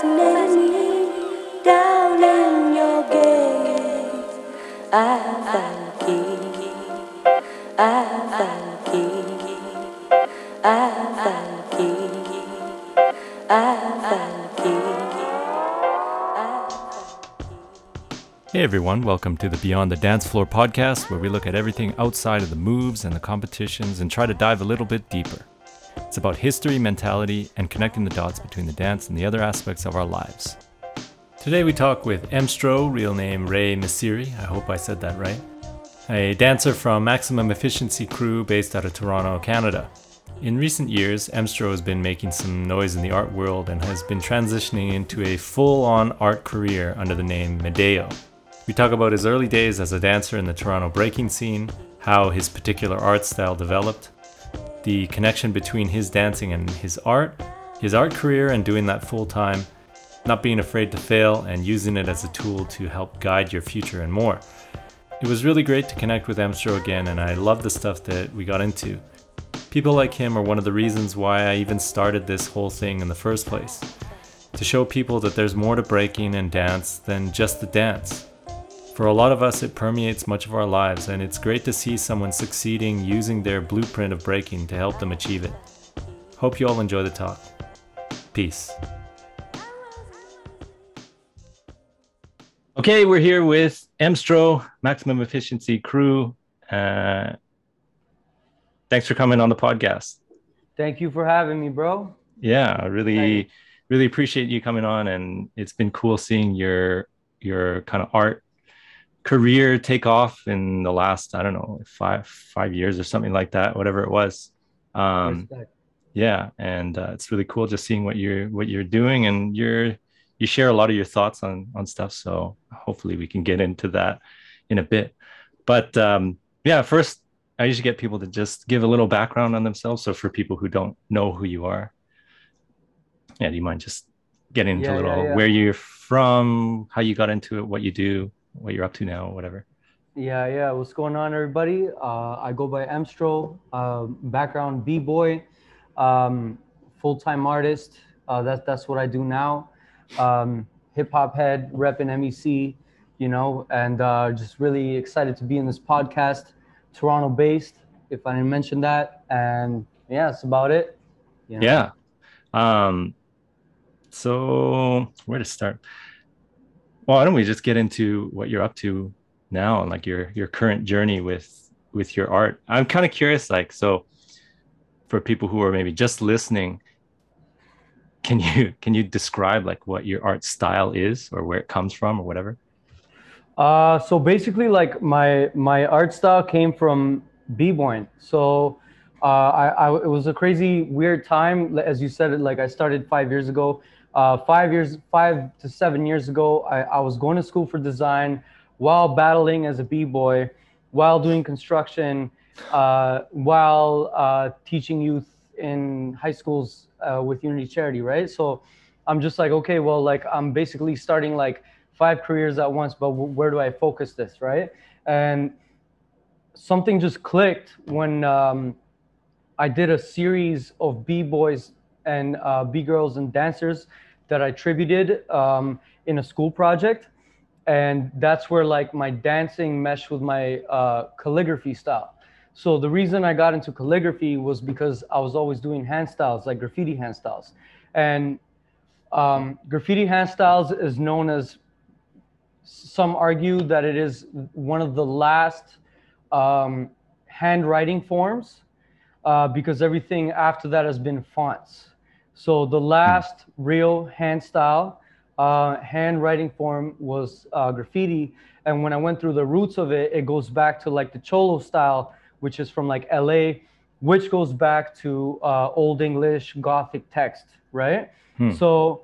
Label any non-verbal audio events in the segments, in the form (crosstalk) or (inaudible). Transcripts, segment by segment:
Hey everyone, welcome to the Beyond the Dance Floor podcast, where we look at everything outside of the moves and the competitions and try to dive a little bit deeper. It's about history, mentality, and connecting the dots between the dance and the other aspects of our lives. Today we talk with Emstro, real name Ray Misiri, I hope I said that right, a dancer from Maximum Efficiency Crew based out of Toronto, Canada. In recent years, Emstro has been making some noise in the art world and has been transitioning into a full on art career under the name Medeo. We talk about his early days as a dancer in the Toronto breaking scene, how his particular art style developed, the connection between his dancing and his art, his art career and doing that full time, not being afraid to fail and using it as a tool to help guide your future and more. It was really great to connect with Emstro again, and I love the stuff that we got into. People like him are one of the reasons why I even started this whole thing in the first place. To show people that there's more to breaking and dance than just the dance. For a lot of us, it permeates much of our lives, and it's great to see someone succeeding using their blueprint of breaking to help them achieve it. Hope you all enjoy the talk. Peace. Okay, we're here with Emstro, Maximum Efficiency Crew. Uh, thanks for coming on the podcast. Thank you for having me, bro. Yeah, I really, really appreciate you coming on, and it's been cool seeing your your kind of art career take off in the last I don't know five five years or something like that, whatever it was. Um, yeah, and uh, it's really cool just seeing what you're what you're doing, and you're you share a lot of your thoughts on on stuff. So hopefully we can get into that in a bit. But um, yeah, first I usually get people to just give a little background on themselves. So for people who don't know who you are, yeah, do you mind just getting into Yeah, a little yeah, yeah. where you're from, how you got into it, what you do, what you're up to now, whatever. Yeah, yeah. What's going on, everybody? Uh, I go by Emstro. Uh, background b-boy, um, full-time artist. Uh, that's that's what I do now. Um, Hip hop head, repping MEC, you know, and uh, just really excited to be in this podcast. Toronto-based, if I didn't mention that, and yeah, that's about it. you know? Yeah. Um, so where to start? Well, why don't we just get into what you're up to now and like your your current journey with with your art? I'm kind of curious, like, so for people who are maybe just listening, can you (laughs) can you describe like what your art style is or where it comes from or whatever? Uh, so basically, like my my art style came from b-boying. So uh, I, I it was a crazy weird time, as you said. Like I started five years ago. Uh, five years, five to seven years ago, I, I was going to school for design while battling as a b-boy, while doing construction, uh, while uh, teaching youth in high schools uh, with Unity Charity. Right. So I'm just like, okay, well, like I'm basically starting like five careers at once, but w- where do I focus this, right? And something just clicked when um, I did a series of b boys and uh, b girls and dancers that I tributed um, in a school project, and that's where like my dancing meshed with my uh, calligraphy style. So the reason I got into calligraphy was because I was always doing hand styles, like graffiti hand styles, and um, graffiti hand styles is known as some argue that it is one of the last um, handwriting forms uh, because everything after that has been fonts. So the last real hand style uh, handwriting form was uh, graffiti. And when I went through the roots of it, it goes back to like the Cholo style, which is from like LA, which goes back to uh, Old English Gothic text, right? Hmm. So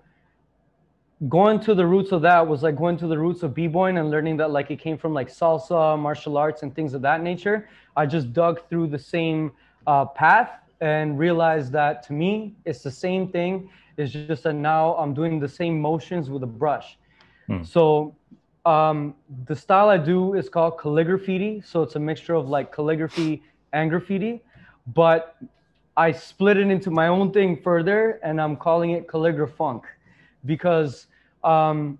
going to the roots of that was like going to the roots of b-boying and learning that like it came from like salsa martial arts and things of that nature i just dug through the same uh, path and realized that to me it's the same thing it's just that now i'm doing the same motions with a brush Hmm. so um, the style i do is called calligraffiti so it's a mixture of like calligraphy and graffiti but i split it into my own thing further and i'm calling it calligraph funk because um,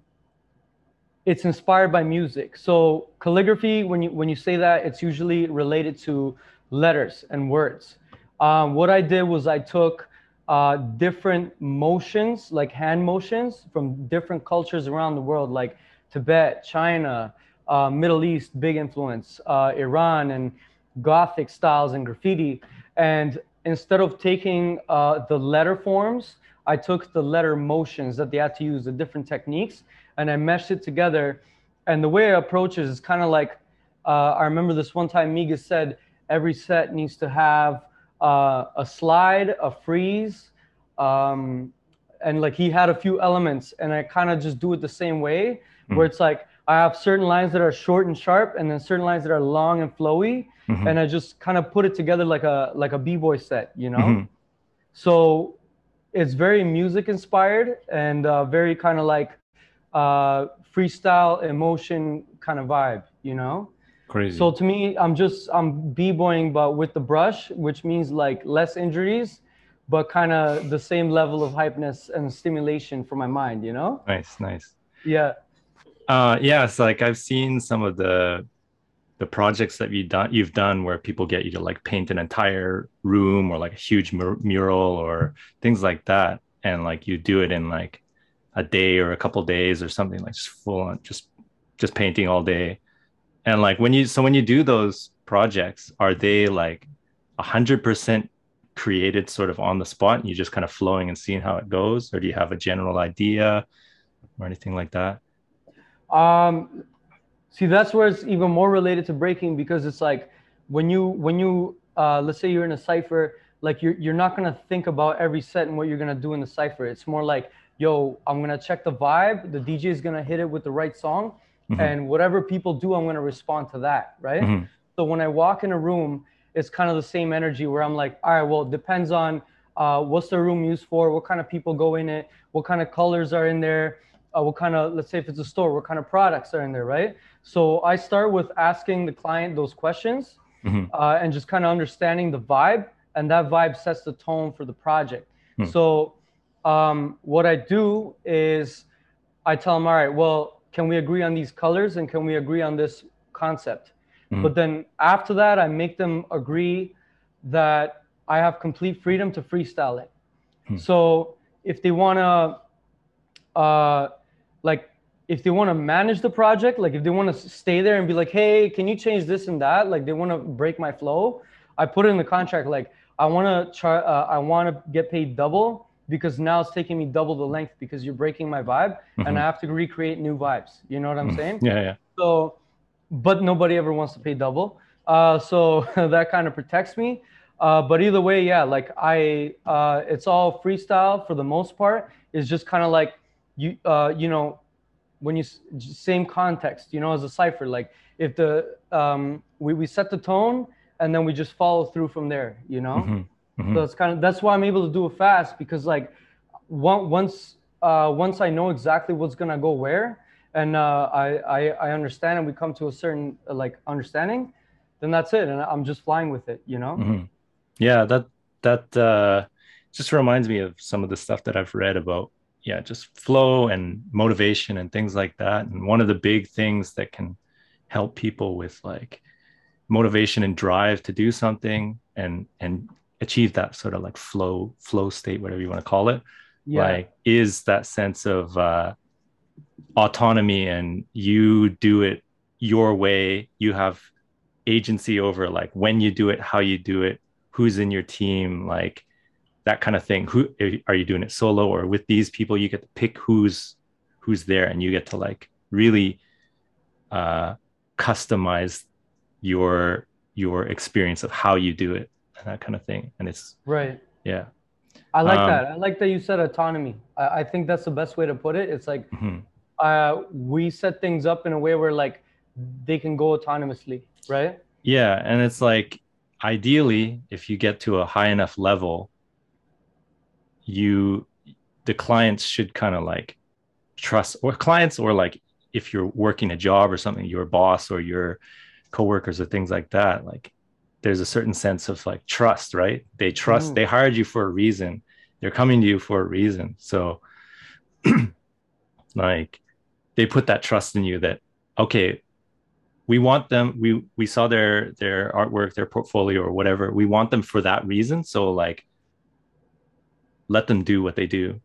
it's inspired by music. So calligraphy, when you when you say that, it's usually related to letters and words. Um, what I did was I took uh, different motions, like hand motions, from different cultures around the world, like Tibet, China, uh, Middle East, big influence, uh, Iran, and Gothic styles and graffiti. And instead of taking uh, the letter forms, I took the letter motions that they had to use, the different techniques, and I meshed it together. And the way I approach it is kind of like uh, I remember this one time Miga said every set needs to have uh, a slide, a freeze, um, and like he had a few elements, and I kind of just do it the same way, mm. where it's like I have certain lines that are short and sharp, and then certain lines that are long and flowy, mm-hmm. and I just kind of put it together like a like a b-boy set, you know. Mm-hmm. So it's very music inspired and uh, very kind of like uh, freestyle emotion kind of vibe, you know. Crazy. So to me, I'm just I'm b-boying, but with the brush, which means like less injuries, but kind of the same level of hypeness and stimulation for my mind, you know. Nice, nice. Yeah. Uh, yeah, it's like I've seen some of the the projects that you done you've done where people get you to like paint an entire room or like a huge mur- mural or things like that and like you do it in like a day or a couple days or something like just full on just just painting all day and like when you so when you do those projects are they like a hundred percent created sort of on the spot and you're just kind of flowing and seeing how it goes? Or do you have a general idea or anything like that? Um see that's where it's even more related to breaking because it's like when you when you uh let's say you're in a cipher like you're you're not gonna think about every set and what you're gonna do in the cipher. It's more like yo i'm gonna check the vibe. The dj is gonna hit it with the right song mm-hmm. and whatever people do i'm gonna respond to that right mm-hmm. so when i walk in a room it's kind of the same energy where I'm like, all right, well, it depends on uh, what's the room used for, what kind of people go in it, what kind of colors are in there, uh, what kind of, let's say if it's a store, what kind of products are in there, right? So I start with asking the client those questions mm-hmm. uh, and just kind of understanding the vibe, and that vibe sets the tone for the project. Mm-hmm. So um, what I do is I tell them, all right, well, can we agree on these colors and can we agree on this concept? Mm-hmm. But then after that, I make them agree that I have complete freedom to freestyle it. Mm-hmm. So if they want to, uh, like, if they want to manage the project, like if they want to stay there and be like, hey, can you change this and that? Like they want to break my flow. I put it in the contract. Like I want to try, uh, I want to get paid double because now it's taking me double the length because you're breaking my vibe mm-hmm. and I have to recreate new vibes. You know what I'm mm-hmm. saying? Yeah, yeah. So but nobody ever wants to pay double. Uh, so (laughs) that kind of protects me. Uh, but either way, yeah, like I, uh, it's all freestyle for the most part. It's just kind of like you, uh, you know, when you same context, you know, as a cipher. Like if the um, we we set the tone and then we just follow through from there, you know. Mm-hmm. Mm-hmm. So it's kind of that's why I'm able to do it fast because like one, once uh, once I know exactly what's gonna go where, and uh, I, I, I understand and we come to a certain uh, like understanding then that's it and i'm just flying with it you know mm-hmm. yeah that that uh, just reminds me of some of the stuff that i've read about yeah just flow and motivation and things like that and one of the big things that can help people with like motivation and drive to do something and and achieve that sort of like flow flow state whatever you want to call it. Yeah. like is that sense of uh autonomy and you do it your way you have agency over like when you do it how you do it who's in your team like that kind of thing. Who are you doing it solo or with these people? You get to pick who's who's there and you get to like really uh customize your your experience of how you do it and that kind of thing. And it's right. yeah. I like um, that. I like that you said autonomy. I, I, think that's the best way to put it. It's like mm-hmm. uh, we set things up in a way where like they can go autonomously, right? Yeah, and it's like ideally, if you get to a high enough level, you the clients should kind of like trust or clients or like if you're working a job or something, your boss or your coworkers or things like that, like there's a certain sense of like trust, right? They trust, mm. they hired you for a reason. They're coming to you for a reason. So (clears throat) like they put that trust in you that okay we want them we we saw their their artwork their portfolio or whatever we want them for that reason so like let them do what they do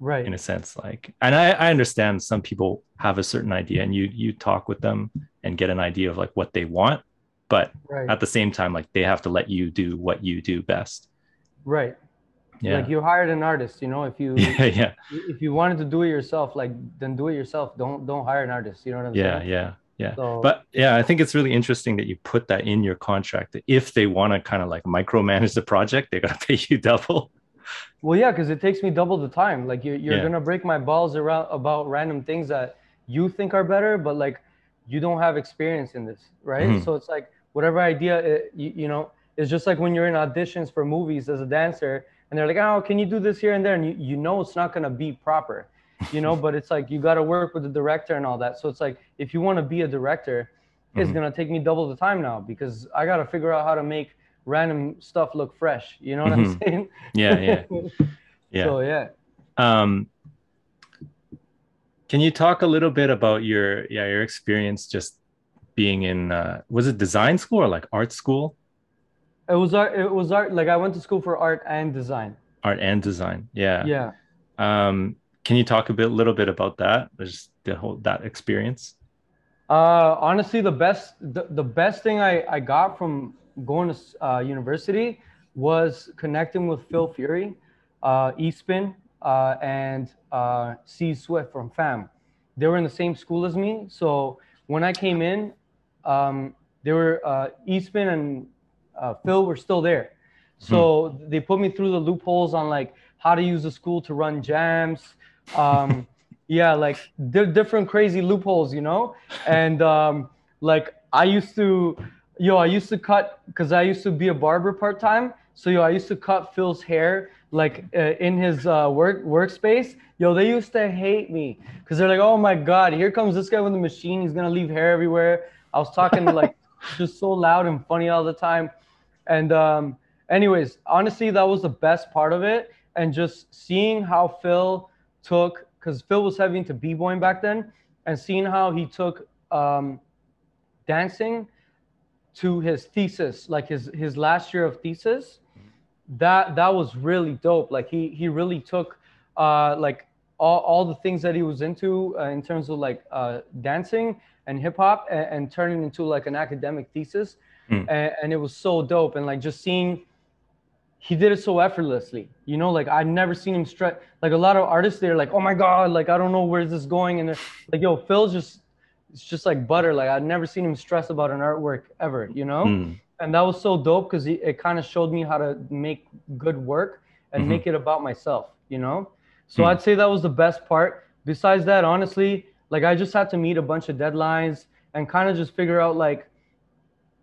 right in a sense like and I, I understand some people have a certain idea and you you talk with them and get an idea of like what they want but right. at the same time like they have to let you do what you do best. Right. Yeah. Like you hired an artist you know if you (laughs) yeah yeah. if you wanted to do it yourself like then do it yourself. Don't don't hire an artist you know what i'm yeah saying? yeah yeah. So- but yeah i think it's really interesting that you put that in your contract that if they want to kind of like micromanage the project they got to pay you double. Well, yeah, because it takes me double the time. Like you're, you're Yeah. gonna break my balls around about random things that you think are better, but like you don't have experience in this, right? Mhm. So it's like whatever idea, it, you, you know, it's just like when you're in auditions for movies as a dancer, and they're like, oh, can you do this here and there, and you, you know it's not gonna be proper, you know, (laughs) but it's like you got to work with the director and all that. So it's like if you want to be a director, it's Mhm. gonna take me double the time now because I got to figure out how to make random stuff look fresh. You know what Mhm. I'm saying? yeah yeah (laughs) yeah So yeah. um can you talk a little bit about your yeah your experience just being in uh was it design school or like art school It was art. It was art. Like I went to school for art and design. art and design yeah Yeah. um can you talk a bit little bit about that just the whole that experience Uh, honestly, the best the, the best thing I, I got from going to uh, university was connecting with Phil Fury, uh, Eastman, uh, and uh, C Swift from FAM. They were in the same school as me, so when I came in, um, they were uh, Eastman and uh, Phil were still there. So they put me through the loopholes on like how to use the school to run jams. Um, (laughs) yeah, like di- different crazy loopholes, you know. And um, like I used to, yo, I used to cut because I used to be a barber part time. So yo, I used to cut Phil's hair like uh, in his uh, work workspace. Yo, they used to hate me because they're like, oh my god, here comes this guy with the machine. He's gonna leave hair everywhere. I was talking like (laughs) just so loud and funny all the time. And um, anyways, honestly, that was the best part of it. And just seeing how Phil took, because Phil was heavy into b-boying back then, and seeing how he took um, dancing to his thesis, like his his last year of thesis, that that was really dope. Like he he really took uh, like all, all the things that he was into uh, in terms of like uh, dancing and hip hop and, and turn it into like an academic thesis. Mm. And, and it was so dope. And like just seeing he did it so effortlessly. You know, like I've never seen him stress. Like a lot of artists, they're like, "Oh my god, like I don't know where's this going," and they're like, "Yo, Phil's just, it's just like butter. Like I've never seen him stress about an artwork ever." You know, Mm. and that was so dope because it kind of showed me how to make good work and Mhm. make it about myself. You know, so Hmm. I'd say that was the best part. Besides that, honestly, like I just had to meet a bunch of deadlines and kind of just figure out like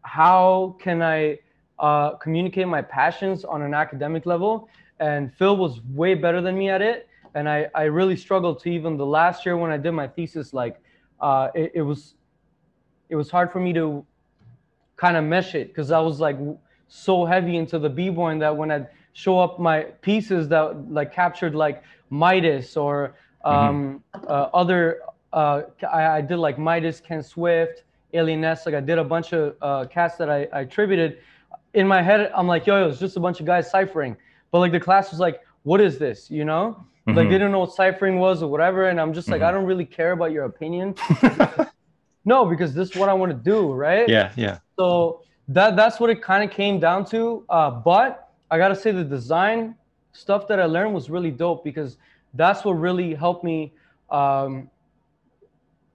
how can I uh, communicate my passions on an academic level. And Phil was way better than me at it. And I, I really struggled to even the last year when I did my thesis, like uh, it, it was it was hard for me to kind of mesh it because I was like so heavy into the b-boying that when I'd show up my pieces that like captured like Midas or um, uh, other uh, I, I did like Midas, Ken Swift, Alien Ness. Like I did a bunch of uh, cats that I, I attributed. In my head, I'm like, yo, yo, it's just a bunch of guys ciphering. But like the class was like, what is this? You know? Like Mhm. they didn't know what ciphering was or whatever. And I'm just like, Mhm. I don't really care about your opinion. (laughs) no, because this is what I want to do, right? yeah yeah So that that's what it kind of came down to. Uh, but I gotta say the design stuff that I learned was really dope because that's what really helped me um,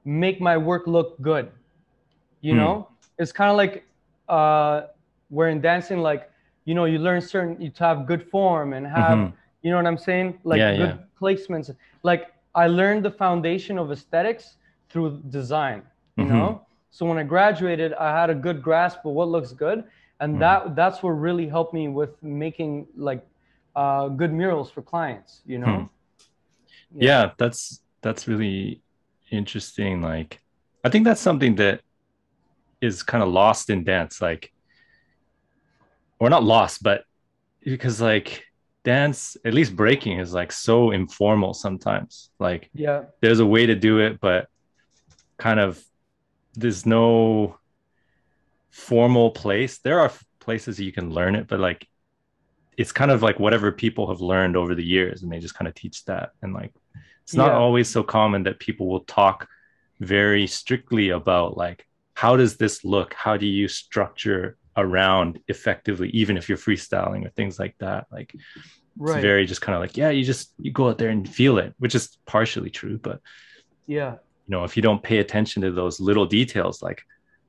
make my work look good. You Hmm. know, it's kind of like uh, where in dancing, like you know, you learn certain you to have good form and have Mhm. you know what I'm saying, like Yeah, good yeah. placements. Like I learned the foundation of aesthetics through design. You Mhm. know, so when I graduated, I had a good grasp of what looks good, and Mhm. that that's what really helped me with making like uh, good murals for clients. You know. Hmm. yeah that's that's really interesting like i think that's something that is kind of lost in dance like or not lost but because like dance, at least breaking, is like so informal sometimes. Like Yeah. there's a way to do it, but kind of there's no formal place. There are places you can learn it, but like it's kind of like whatever people have learned over the years, and they just kind of teach that. And like it's not Yeah. always so common that people will talk very strictly about like how does this look? How do you structure around effectively, even if you're freestyling or things like that? Like Right. it's very just kind of like yeah you just you go out there and feel it which is partially true but yeah. you know if you don't pay attention to those little details like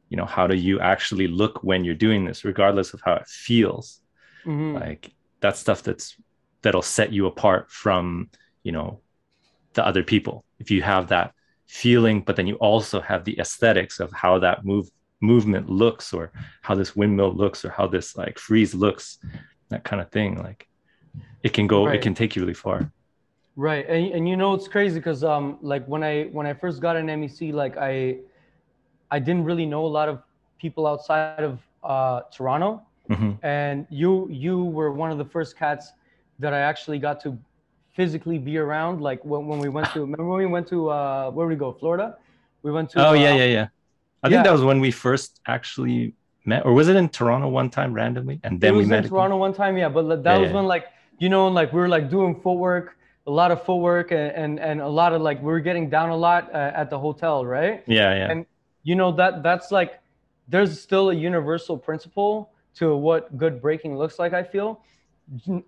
you know how do you actually look when you're doing this regardless of how it feels Mhm. like that's stuff that's that'll set you apart from you know the other people if you have that feeling but then you also have the aesthetics of how that move movement looks or how this windmill looks or how this like freeze looks that kind of thing like it can go Right. it can take you really far Right, and and you know it's crazy because um like when I when I first got an MEC, like I I didn't really know a lot of people outside of uh, Toronto, Mhm. and you you were one of the first cats that I actually got to physically be around. Like when, when we went to remember when we went to uh, where we go Florida? We went to oh uh, yeah yeah yeah i yeah. think that was when we first actually met or was it in toronto one time randomly and then it we was met in again? Toronto one time, yeah. But that Yeah, was yeah. when like you know, like we were like doing footwork, a lot of footwork, and and, and a lot of like we were getting down a lot uh, at the hotel, right? yeah yeah And you know that that's like there's still a universal principle to what good breaking looks like. I feel,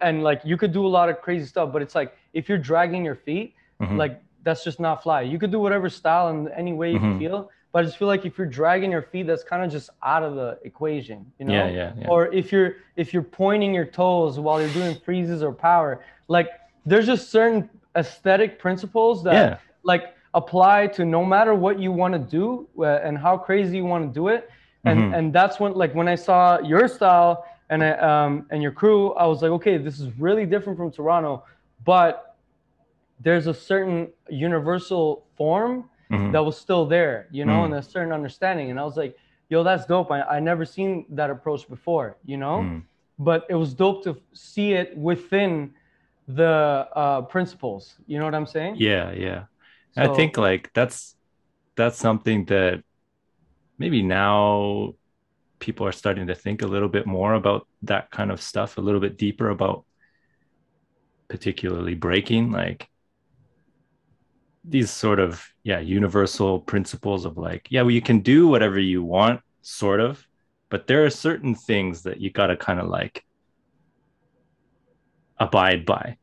and like you could do a lot of crazy stuff, but it's like if you're dragging your feet, Mhm. like that's just not fly. You could do whatever style and any way you Mhm. feel, but I just feel like if you're dragging your feet, that's kind of just out of the equation, you know? yeah yeah yeah Or if you're if you're pointing your toes while you're doing freezes or power, like there's just certain aesthetic principles that Yeah. like apply to no matter what you want to do uh, and how crazy you want to do it. And Mhm. and that's when like when I saw your style and I, um and your crew, I was like, okay, this is really different from Toronto, but there's a certain universal form Mhm. that was still there, you know, Mm. and a certain understanding. And I was like, yo, that's dope. I, I never seen that approach before, you know? Mm. But it was dope to see it within the uh, principles. You know what I'm saying? yeah yeah i think like that's that's something that maybe now people are starting to think a little bit more about that kind of stuff a little bit deeper about particularly breaking like these sort of yeah universal principles of like yeah well you can do whatever you want sort of but there are certain things that you got to kind of like abide by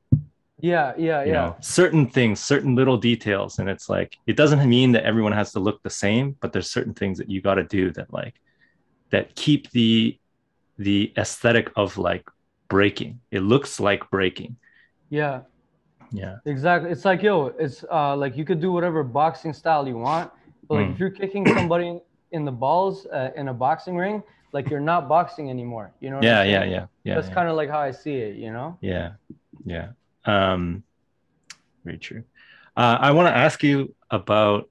Yeah, yeah, you yeah. know certain things certain little details and it's like it doesn't mean that everyone has to look the same but there's certain things that you got to do that like that keep the the aesthetic of like breaking it looks like breaking Yeah, yeah exactly. It's like, yo, it's uh, like you could do whatever boxing style you want, but like Mm. if you're kicking somebody in the balls uh, in a boxing ring, like you're not boxing anymore. You know? yeah yeah yeah yeah That's yeah. kind of like how I see it. You know? yeah yeah um very true uh, i want to ask you about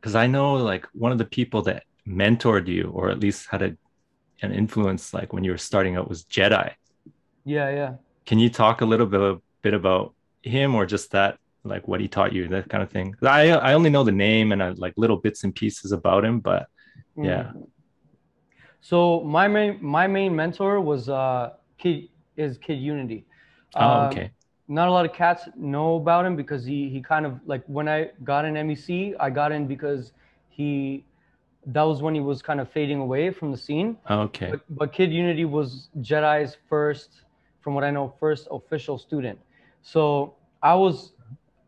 because i know like one of the people that mentored you or at least had a, an influence like when you were starting out was jedi Yeah, yeah. can you talk a little bit, a bit about him or just that like what he taught you that kind of thing i i only know the name and I, like little bits and pieces about him but Mm. yeah So my main my main mentor was uh Kid is Kid Unity. oh Um, okay Not a lot of cats know about him because he he kind of like when I got in MEC, I got in because he that was when he was kind of fading away from the scene. okay But, but Kid Unity was Jedi's first, from what I know, first official student. So I was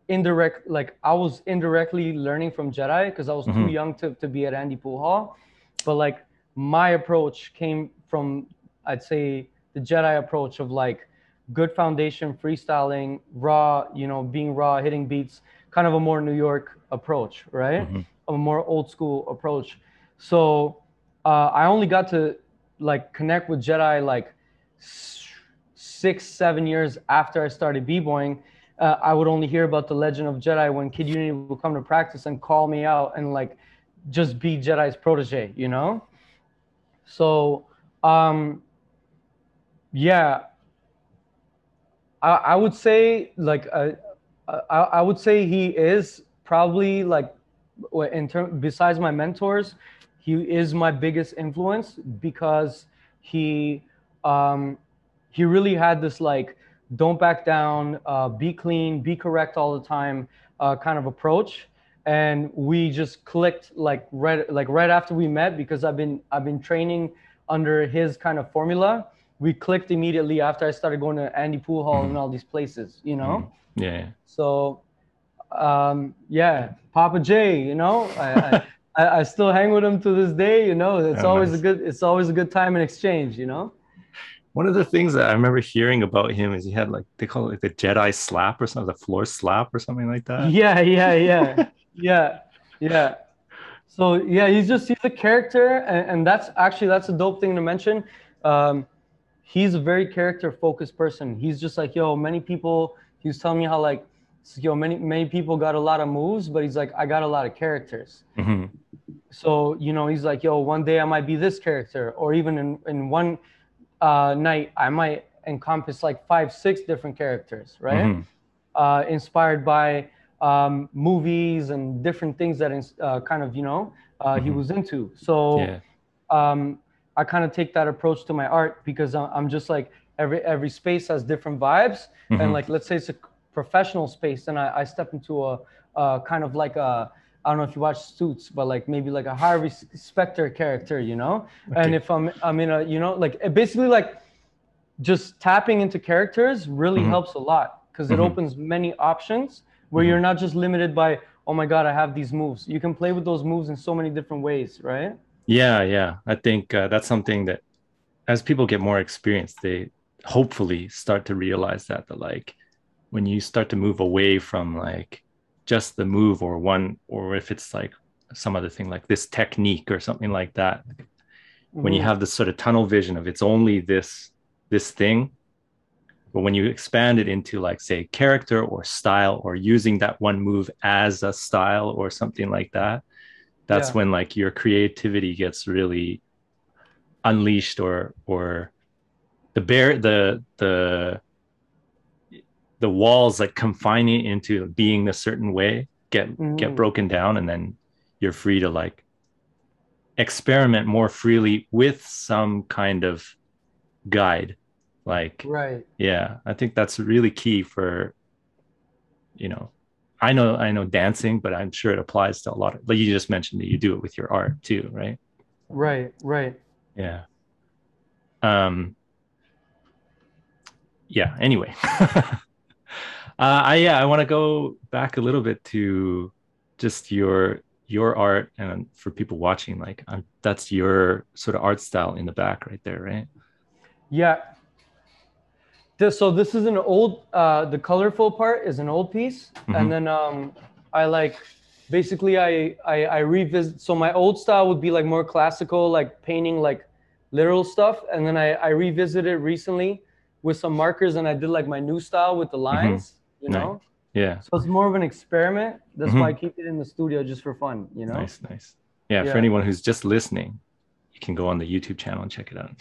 indirect, like I was indirectly learning from Jedi because I was too Mhm. young to, to be at Andy Pool Hall. But like my approach came from, I'd say, the Jedi approach of like good foundation, freestyling, raw, you know, being raw, hitting beats, kind of a more New York approach, right? Mhm. a more old school approach. So uh, I only got to like connect with Jedi like six, seven years after I started b-boying. Uh, I would only hear about the Legend of Jedi when Kid Unity would come to practice and call me out and like just be Jedi's protege, you know. So um, yeah, I, I would say like uh, I, I would say he is probably like in term besides my mentors, he is my biggest influence because he um, he really had this like don't back down, uh, be clean, be correct all the time uh, kind of approach. And we just clicked like right like right after we met because I've been I've been training under his kind of formula. We clicked immediately after I started going to Andy Pool Hall and all these places, you know. Yeah. So, um, yeah, Papa J, you know, I, I, I still hang with him to this day. You know, it's Oh, always nice. a good, it's always a good time in exchange. You know. One of the things that I remember hearing about him is he had like they call it like the Jedi slap or something, the floor slap or something like that. Yeah, yeah, (laughs) yeah, yeah, yeah. So yeah, he's just he's a character, and, and that's actually that's a dope thing to mention. Um, he's a very character focused person. He's just like yo, many people. He was telling me how like yo, many many people got a lot of moves, but he's like I got a lot of characters. Mhm. so you know he's like yo one day i might be this character or even in, in one uh, night i might encompass like five six different characters right Mhm. uh, inspired by um, movies and different things that uh, kind of you know uh, he Mhm. was into so Yeah. um, I kind of take that approach to my art because I'm, just like every every space has different vibes, and like let's say it's a professional space, then I, I step into a, a kind of like a I don't know if you watch Suits, but like maybe like a Harvey Specter character, you know. And if I'm I'm in a you know like basically like just tapping into characters really Mhm. helps a lot because it Mhm. opens many options where Mhm. you're not just limited by oh my god I have these moves. You can play with those moves in so many different ways, right? Yeah, yeah. I think uh, that's something that as people get more experience, they hopefully start to realize that that like when you start to move away from like just the move or one or if it's like some other thing like this technique or something like that when you Mhm. have this sort of tunnel vision of it's only this this thing but when you expand it into like say character or style or using that one move as a style or something like that that's Yeah. when like your creativity gets really unleashed or or the bear the the the walls that confine it into being a certain way get get Mhm. broken down and then you're free to like experiment more freely with some kind of guide like right. yeah i think that's really key for you know i know i know dancing but i'm sure it applies to a lot of like you just mentioned that you do it with your art too right Right, right. yeah um yeah anyway (laughs) i yeah i want to go back a little bit to just your your art and for people watching like um, that's your sort of art style in the back right there right Yeah. This, so this is an old, uh, the colorful part is an old piece. Mhm. And then um, I like, basically I, I, I revisit, so my old style would be like more classical, like painting like literal stuff. And then I, I revisited recently with some markers and I did like my new style with the lines, you Nice. know? yeah So it's more of an experiment. That's Mhm. why I keep it in the studio just for fun, you know? Nice, nice. Yeah, for anyone who's just listening, you can go on the YouTube channel and check it out.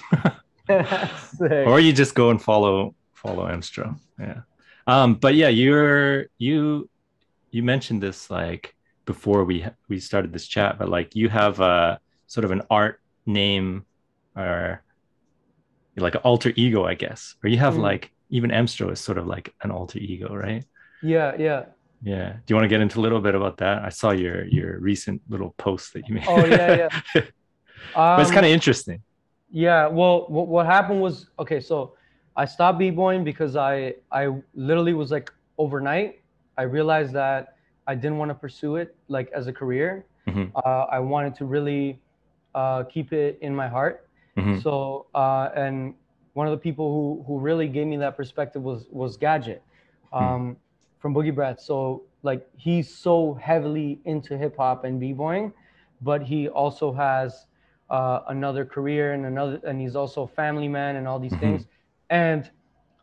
(laughs) Or you just go and follow follow Emstro. Yeah. Um, but yeah, you're you you mentioned this like before we we started this chat, but like you have a sort of an art name or like an alter ego, I guess. Or you have Mm. like even Emstro is sort of like an alter ego, right? yeah, yeah. Yeah. Do you want to get into a little bit about that? I saw your your recent little post that you made. Oh, yeah, yeah. (laughs) but it's Um, kind of interesting. Yeah, well, what, what happened was okay. So I stopped b-boying because I I literally was like overnight. I realized that I didn't want to pursue it like as a career. Mhm. Uh, I wanted to really uh, keep it in my heart. Mhm. So uh, and one of the people who who really gave me that perspective was was Gadget um, from Boogie Brats. So like he's so heavily into hip hop and b-boying, but he also has uh, another career and another and he's also a family man and all these Mhm. things. And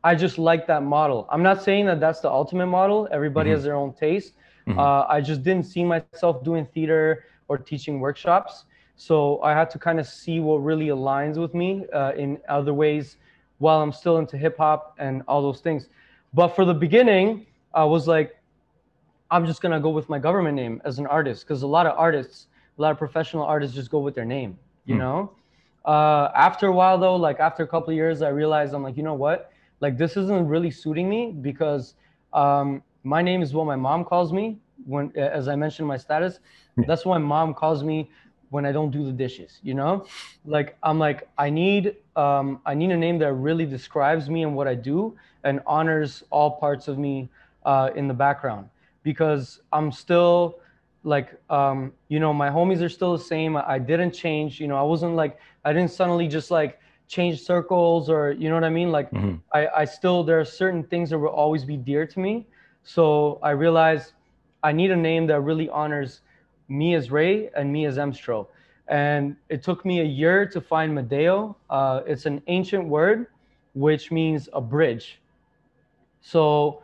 I just like that model. I'm not saying that that's the ultimate model. Everybody Mhm. has their own taste. Mhm. Uh, I just didn't see myself doing theater or teaching workshops. So I had to kind of see what really aligns with me uh, in other ways while I'm still into hip hop and all those things. but for the beginning, I was like, I'm just gonna go with my government name as an artist because a lot of artists, a lot of professional artists just go with their name, you Hmm. know. Uh, after a while though, like after a couple of years, I realized I'm like, you know what, like this isn't really suiting me because um, my name is what my mom calls me when, as I mentioned my status. That's what my mom calls me when I don't do the dishes, you know. Like I'm like I need um, I need a name that really describes me and what I do and honors all parts of me uh, in the background because I'm still like um, you know my homies are still the same. I, I didn't change. You know I wasn't like I didn't suddenly just like change circles or you know what I mean. Like Mhm. I, I still there are certain things that will always be dear to me. So I realized I need a name that really honors me as Ray and me as Emstro. And it took me a year to find Medeo. Uh, it's an ancient word which means a bridge. So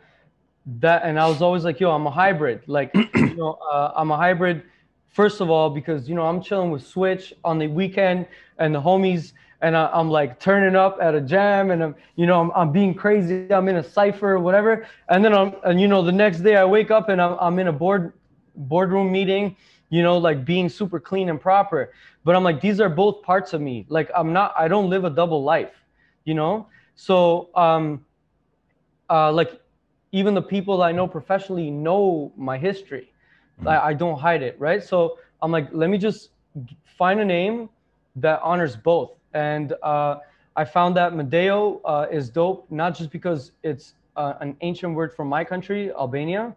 that and I was always like, yo, I'm a hybrid. Like, (clears throat) you know, uh, I'm a hybrid. First of all, because you know I'm chilling with Switch on the weekend and the homies, and I, I'm like turning up at a jam, and I'm you know I'm, I'm being crazy. I'm in a cipher or whatever, and then I'm and you know the next day I wake up and I'm I'm in a board boardroom meeting, you know, like being super clean and proper. But I'm like, these are both parts of me. Like I'm not, I don't live a double life, you know. So um, uh, like even the people that I know professionally know my history. Like I don't hide it, right? So I'm like, let me just find a name that honors both. And uh, I found that Medeo uh, is dope, not just because it's uh, an ancient word from my country, Albania,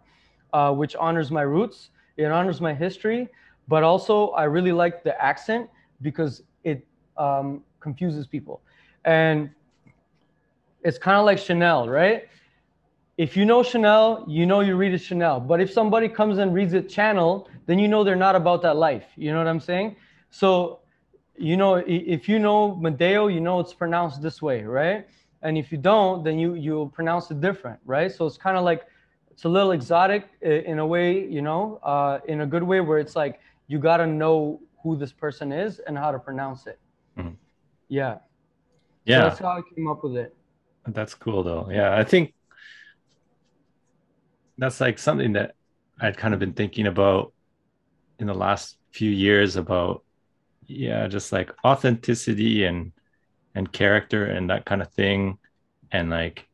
uh, which honors my roots, it honors my history, but also I really like the accent because it um, confuses people. And it's kind of like Chanel, right? If you know Chanel, you know you read it Chanel. But if somebody comes and reads it Channel, then you know they're not about that life. You know what I'm saying? So, you know, if you know Medeo, you know it's pronounced this way, right? And if you don't, then you you'll pronounce it different, right? So it's kind of like it's a little exotic in a way, you know, uh, in a good way where it's like you gotta know who this person is and how to pronounce it. Mhm. Yeah. So Yeah, that's how I came up with it. that's cool though. Yeah, I think that's like something that I'd kind of been thinking about in the last few years about yeah, just like authenticity and and character and that kind of thing. And like,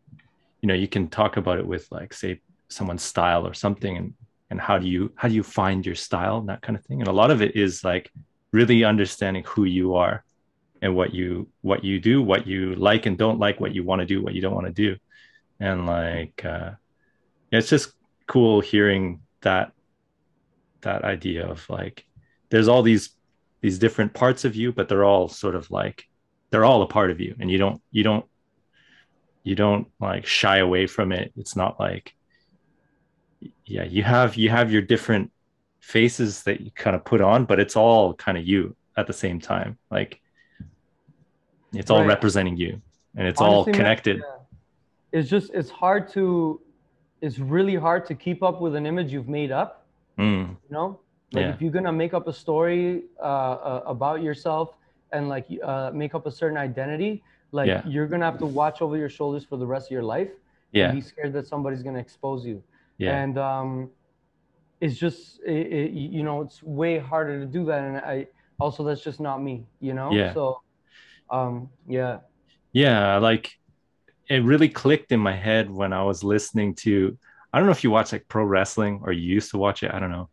you know, you can talk about it with like say someone's style or something and and how do you how do you find your style and that kind of thing. And a lot of it is like really understanding who you are and what you what you do, what you like and don't like, what you want to do, what you don't want to do. And like uh it's just cool hearing that that idea of like there's all these these different parts of you but they're all sort of like they're all a part of you and you don't you don't you don't like shy away from it it's not like yeah you have you have your different faces that you kind of put on but it's all kind of you at the same time like it's all Right. representing you and it's all Honestly, man, connected yeah. It's just it's hard to it's really hard to keep up with an image you've made up. Mm, You know, like Yeah. if you're gonna make up a story uh, uh, about yourself and like uh, make up a certain identity, like Yeah. you're gonna have to watch over your shoulders for the rest of your life. yeah And be scared that somebody's gonna expose you. Yeah And um, it's just it, it, you know it's way harder to do that, and I also that's just not me. You know. Yeah. So, um, yeah. yeah like it really clicked in my head when i was listening to i don't know if you watch like pro wrestling or you used to watch it i don't know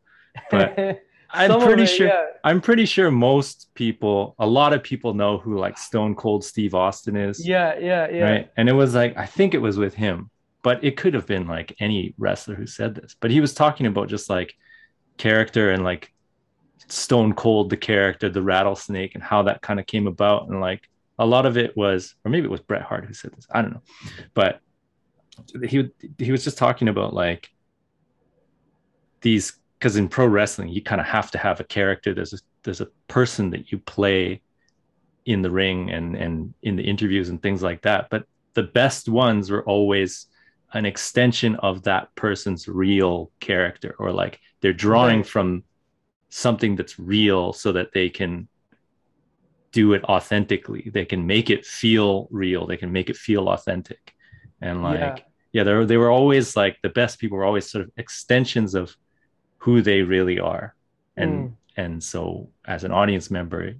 but (laughs) i'm pretty it, sure yeah. i'm pretty sure most people a lot of people know who like stone cold steve austin is Yeah, yeah, yeah. right and it was like i think it was with him but it could have been like any wrestler who said this but he was talking about just like character and like stone cold the character the rattlesnake and how that kind of came about and like a lot of it was or maybe it was bret hart who said this i don't know but he he was just talking about like these because in pro wrestling you kind of have to have a character there's a there's a person that you play in the ring and and in the interviews and things like that but the best ones were always an extension of that person's real character or like they're drawing Right. from something that's real so that they can do it authentically they can make it feel real they can make it feel authentic and like Yeah. yeah, they were, they were always like the best people were always sort of extensions of who they really are. And Mm. and so as an audience member,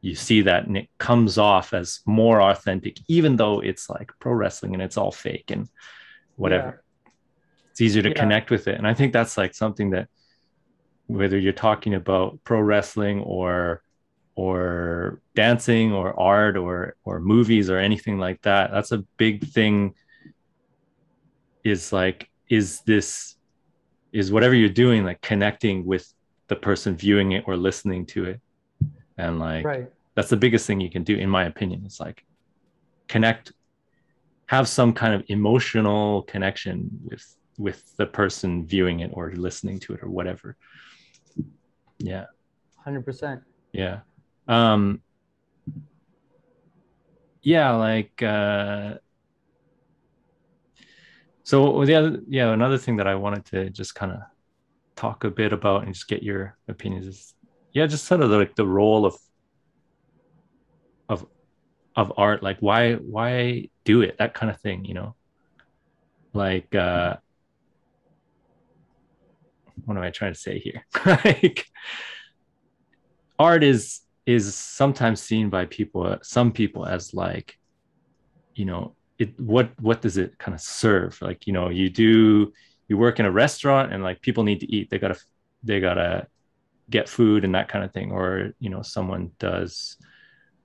you see that and it comes off as more authentic, even though it's like pro wrestling and it's all fake and whatever. It's easier to Yeah. connect with it. And I think that's like something that whether you're talking about pro wrestling or or dancing or art or or movies or anything like that that's a big thing is like is this is whatever you're doing like connecting with the person viewing it or listening to it and like Right. that's the biggest thing you can do in my opinion is like connect have some kind of emotional connection with with the person viewing it or listening to it or whatever yeah Hundred percent. yeah um yeah like uh so the other yeah another thing that i wanted to just kind of talk a bit about and just get your opinions is yeah just sort of like the role of of of art like why why do it? That kind of thing you know? Like uh what am i trying to say here? (laughs) Like art is is sometimes seen by people some people as like you know it what what does it kind of serve? Like you know you do you work in a restaurant and like people need to eat. They gotta they gotta get food and that kind of thing or you know someone does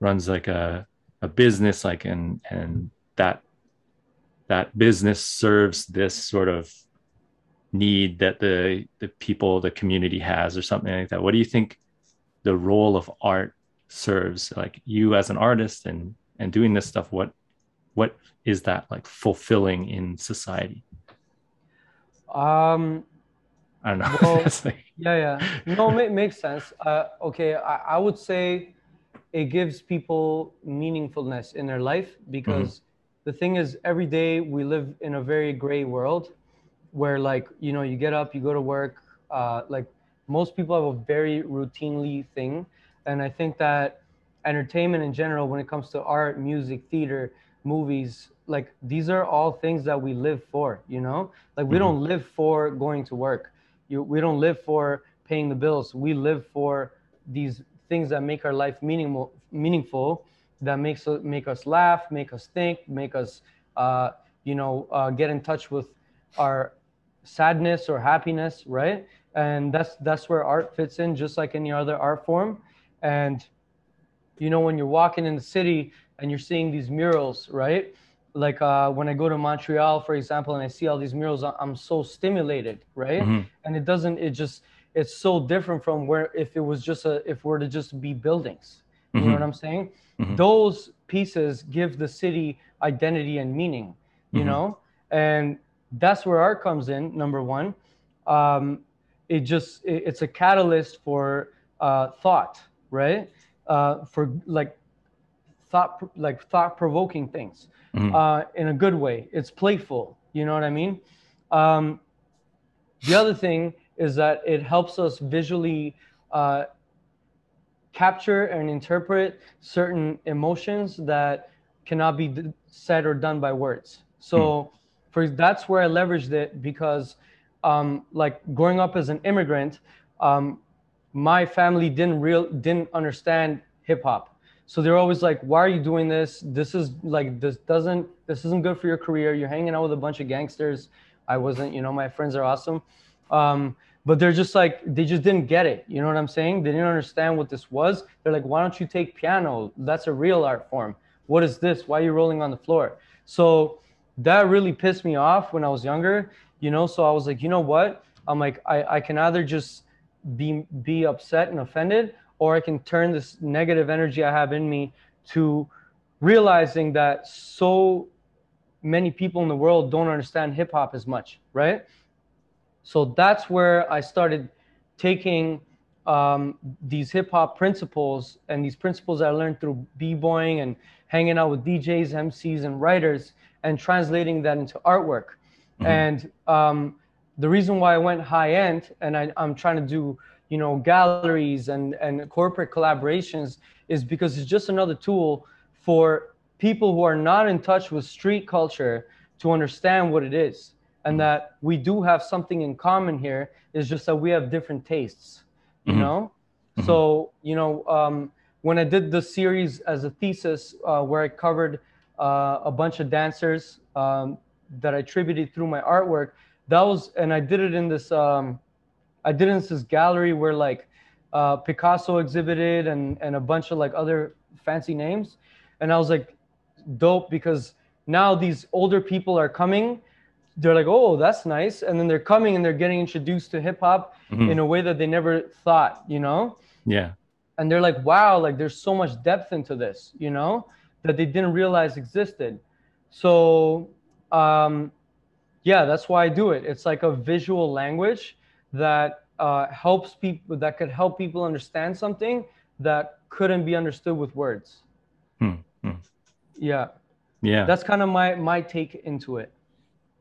runs like a a business like and and that that business serves this sort of need that the the people the community has or something like that what do you think the role of art serves like you as an artist and and doing this stuff what what is that like fulfilling in society Um. I don't know Well, (laughs) like- Yeah. Yeah. No, it makes sense. Uh, okay. I, I would say it gives people meaningfulness in their life because the thing is, every day we live in a very gray world where, like, you know, you get up, you go to work. Uh, like, most people have a very routinely thing. And I think that entertainment in general, when it comes to art, music, theater, movies, like, these are all things that we live for, you know? Like, we Mhm. don't live for going to work. You, we don't live for paying the bills. We live for these things that make our life meaningful, meaningful, that makes make us laugh, make us think, make us, uh, you know, uh, get in touch with our sadness or happiness, right? And that's that's where art fits in, just like any other art form. And you know, when you're walking in the city and you're seeing these murals, right? Like uh, when I go to Montreal, for example, and I see all these murals, I'm so stimulated, right? Mhm. and it doesn't it just it's so different from where if it was just a if we're to just be buildings you know Mhm. what i'm saying Mhm. those pieces give the city identity and meaning you Mhm. know and that's where art comes in number one um, it just it, it's a catalyst for uh, thought right uh, for like thought like thought provoking things Mhm. uh, in a good way it's playful you know what i mean um, the other thing is that it helps us visually uh, capture and interpret certain emotions that cannot be d- said or done by words. So, for that's where I leveraged it because, um, like growing up as an immigrant, um, my family didn't real didn't understand hip hop. So they're always like, "Why are you doing this? This is like this doesn't this isn't good for your career. You're hanging out with a bunch of gangsters." I wasn't, you know, my friends are awesome. Um, but they're just like they just didn't get it. You know what I'm saying? They didn't understand what this was. They're like, "Why don't you take piano? That's a real art form. What is this? Why are you rolling on the floor?" So that really pissed me off when I was younger, you know. So I was like, you know what? I'm like, I, I can either just be be upset and offended, or I can turn this negative energy I have in me to realizing that so many people in the world don't understand hip hop as much, right? So that's where I started taking um, these hip hop principles and these principles I learned through b-boying and hanging out with DJs, MCs, and writers and translating that into artwork. Mhm. And um, the reason why I went high end and I, I'm trying to do, you know, galleries and, and corporate collaborations is because it's just another tool for people who are not in touch with street culture to understand what it is. And that we do have something in common here is just that we have different tastes you Mhm. know? So you know um, when i did the series as a thesis uh, where i covered uh, a bunch of dancers um, that i attributed through my artwork that was and i did it in this um, i did it in this gallery where like uh, picasso exhibited and and a bunch of like other fancy names. And i was like dope because now these older people are coming. They're like oh that's nice. And then they're coming and they're getting introduced to hip hop Mhm. in a way that they never thought you know? Yeah. and they're like wow like there's so much depth into this you know that they didn't realize existed. So um yeah that's why i do it. It's like a visual language that uh, helps people that could help people understand something that couldn't be understood with words Hmm, hmm. yeah Yeah. that's kind of my my take into it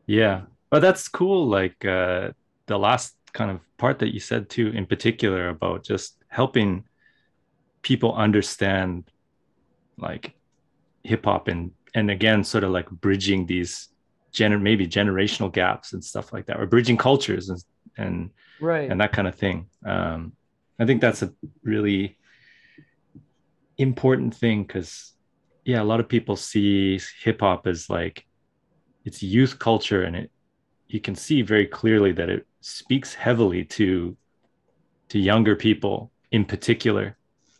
Yeah, but that's cool. Like uh, the last kind of part that you said too, in particular, about just helping people understand like hip hop and and again, sort of like bridging these gener maybe generational gaps and stuff like that, or bridging cultures and and right and that kind of thing. Um, I think that's a really important thing because, yeah, a lot of people see hip hop as like it's youth culture, and it you can see very clearly that it speaks heavily to to younger people in particular,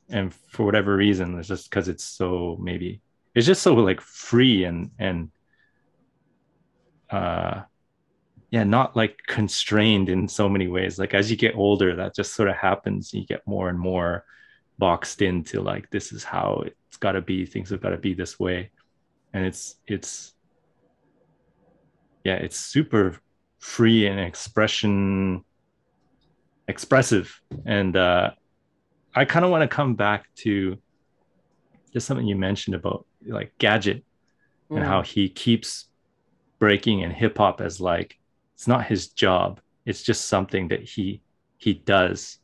and for whatever reason, it's just because it's so maybe it's just so like free and and uh yeah not like constrained in so many ways. Like as you get older that just sort of happens. You get more and more boxed into like this is how it's got to be things have got to be this way. And it's it's yeah it's super free and expression expressive. And uh i kind of want to come back to just something you mentioned about like gadget and Mm. how he keeps breaking and hip hop as like it's not his job. It's just something that he he does.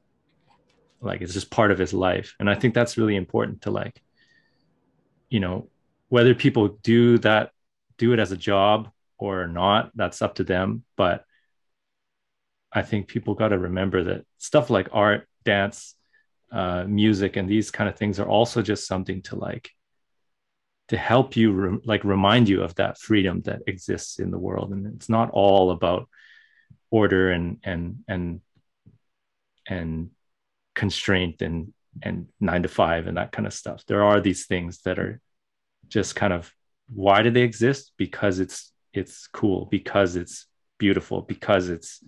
Like it's just part of his life. And i think that's really important to like you know whether people do that do it as a job or not that's up to them. But i think people got to remember that stuff like art dance uh, music and these kind of things are also just something to like to help you rem- like remind you of that freedom that exists in the world. And it's not all about order and and and and constraint and and 9 to 5 and that kind of stuff. There are these things that are just kind of why do they exist? Because it's it's cool. Because it's beautiful. Because it's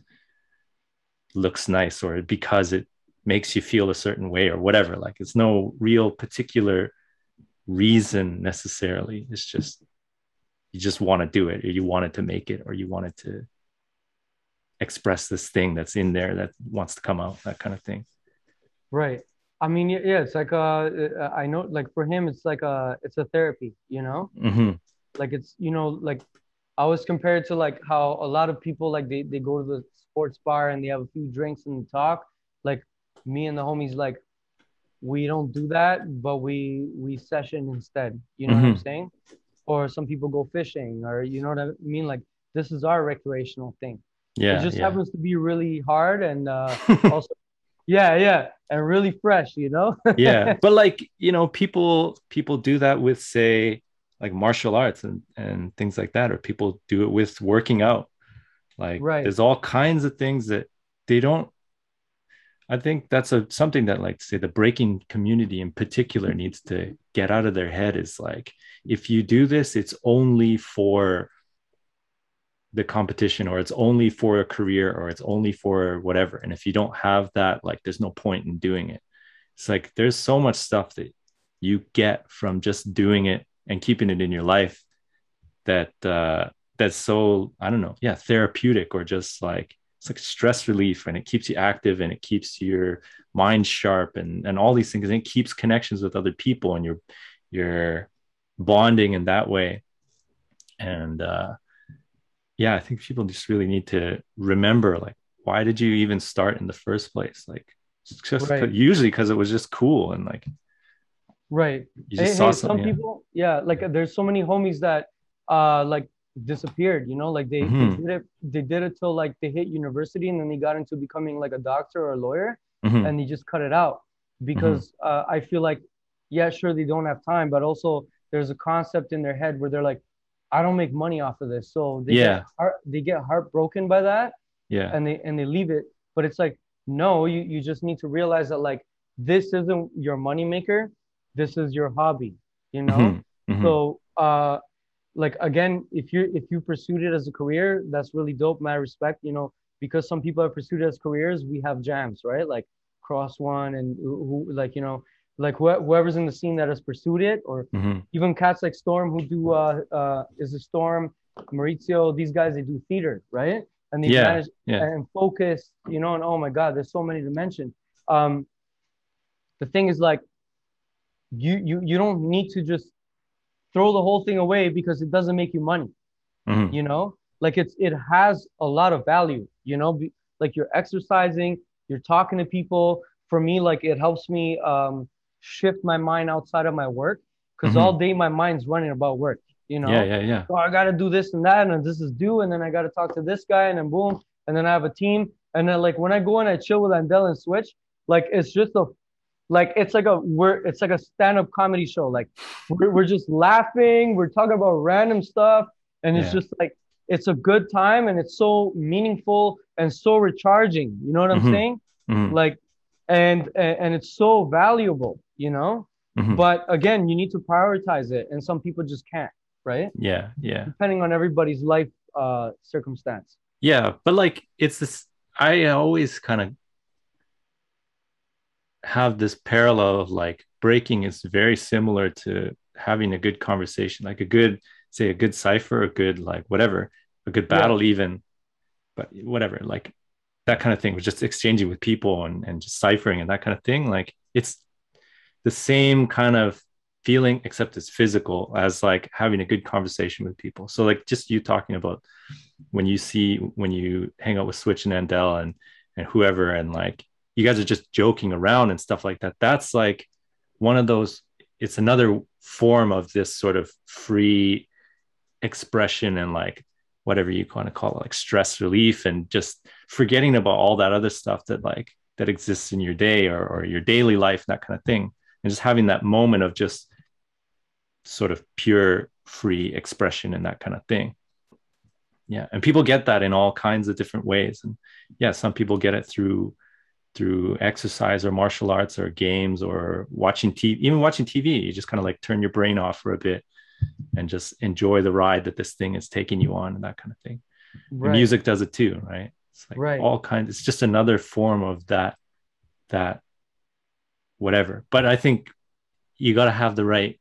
looks nice or because it makes you feel a certain way or whatever. Like it's no real particular reason necessarily it's just you just want to do it or you wanted to make it or you wanted to express this thing that's in there that wants to come out that kind of thing Right. I mean, yeah, it's like uh, uh, I know, like for him, it's like a, it's a therapy, you know, hmm like it's, you know, like I was compared to like how a lot of people like they they go to the sports bar and they have a few drinks and talk. Like me and the homies, like we don't do that, but we we session instead. You know what I'm saying? Or some people go fishing, or you know what I mean? Like this is our recreational thing. yeah it just yeah. happens to be really hard and uh, (laughs) also, yeah, yeah, and really fresh, you know? (laughs) yeah but like you know people people do that with say like martial arts and and things like that or people do it with working out like Right. there's all kinds of things that they don't i think that's a something that like say the breaking community in particular needs to get out of their head is like if you do this it's only for the competition or it's only for a career or it's only for whatever. And if you don't have that like there's no point in doing it. It's like there's so much stuff that you get from just doing it and keeping it in your life that uh that's so i don't know yeah therapeutic or just like it's like stress relief and it keeps you active and it keeps your mind sharp and and all these things and it keeps connections with other people and you're you're bonding in that way and uh yeah i think people just really need to remember like why did you even start in the first place like just Right. usually because it was just cool and like right. you Hey, just hey, saw some something yeah. people, yeah, like there's so many homies that uh like disappeared. You know, like they, Mhm. they did it they did it till like they hit university and then they got into becoming like a doctor or a lawyer Mhm. and they just cut it out because uh, I feel like yeah, sure they don't have time, but also there's a concept in their head where they're like, I don't make money off of this, so they Yeah. get heart, they get heartbroken by that yeah and they and they leave it. But it's like no, you you just need to realize that like this isn't your moneymaker, this is your hobby, you know. Mhm. Mhm. So, uh, like again, if you if you pursued it as a career, that's really dope. My respect, you know, because some people have pursued it as careers. We have jams, right? Like Cross One and who, like you know, like wh- whoever's in the scene that has pursued it, or Mhm. even cats like Storm who do uh uh is a Storm, Maurizio. These guys they do theater, right? And they Yeah, manage yeah. and focus, you know. And oh my God, there's so many to mention. Um, the thing is like you you you don't need to just throw the whole thing away because it doesn't make you money Mhm. you know? Like it's it has a lot of value you know? Be, like you're exercising you're talking to people. For me like it helps me um shift my mind outside of my work because Mhm. all day my mind's running about work you know? Yeah yeah yeah. Oh, I got to do this and that, and this is due, and then I got to talk to this guy, and then boom, and then I have a team, and then like when I go and I chill with Andel and Switch, like it's just a, like it's like a we're it's like a stand-up comedy show, like we're we're just laughing, we're talking about random stuff, and it's Yeah. just like it's a good time, and it's so meaningful and so recharging. You know what I'm Mhm. saying? Mhm. Like, and and it's so valuable, you know. Mhm. But again, you need to prioritize it, and some people just can't, right? yeah yeah depending on everybody's life uh circumstance. Yeah, but like it's this I always kind of have this parallel of like breaking is very similar to having a good conversation, like a good say a good cipher, a good like whatever, a good Yeah. battle even, but whatever, like that kind of thing was just exchanging with people and, and just ciphering and that kind of thing. Like it's the same kind of feeling except it's physical as like having a good conversation with people. So like just you talking about when you see when you hang out with Switch and Andel and and whoever and like you guys are just joking around and stuff like that. That's like one of those it's another form of this sort of free expression and like whatever you want to call it like stress relief and just forgetting about all that other stuff that like that exists in your day or, or your daily life that kind of thing. And just having that moment of just sort of pure free expression and that kind of thing. Yeah and people get that in all kinds of different ways. And yeah some people get it through through exercise or martial arts or games or watching tv even watching tv you just kind of like turn your brain off for a bit and just enjoy the ride that this thing is taking you on and that kind of thing Right. music does it too right? It's like Right. all kinds it's just another form of that that whatever. But i think you got to have the right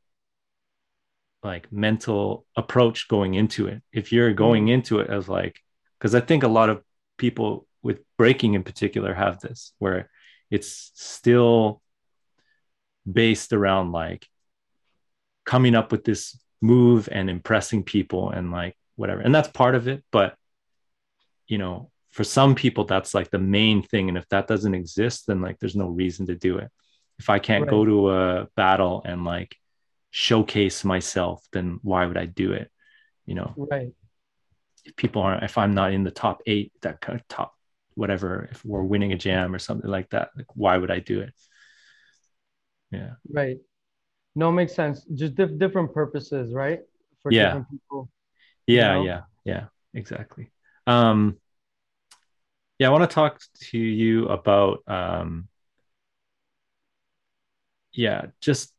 like mental approach going into it. If you're going mm. into it as like because i think a lot of people with breaking in particular have this where it's still based around like coming up with this move and impressing people and like whatever. And that's part of it but you know for some people that's like the main thing. And if that doesn't exist then like there's no reason to do it. If i can't go to a battle and like showcase myself then why would i do it? You know? Right. if people aren't if i'm not in the top eight that kind of top whatever if we're winning a jam or something like that like why would i do it yeah Right. No, makes sense. Just diff- different purposes, right? For Yeah. different people. yeah know? yeah yeah exactly um yeah i want to talk to you about um yeah just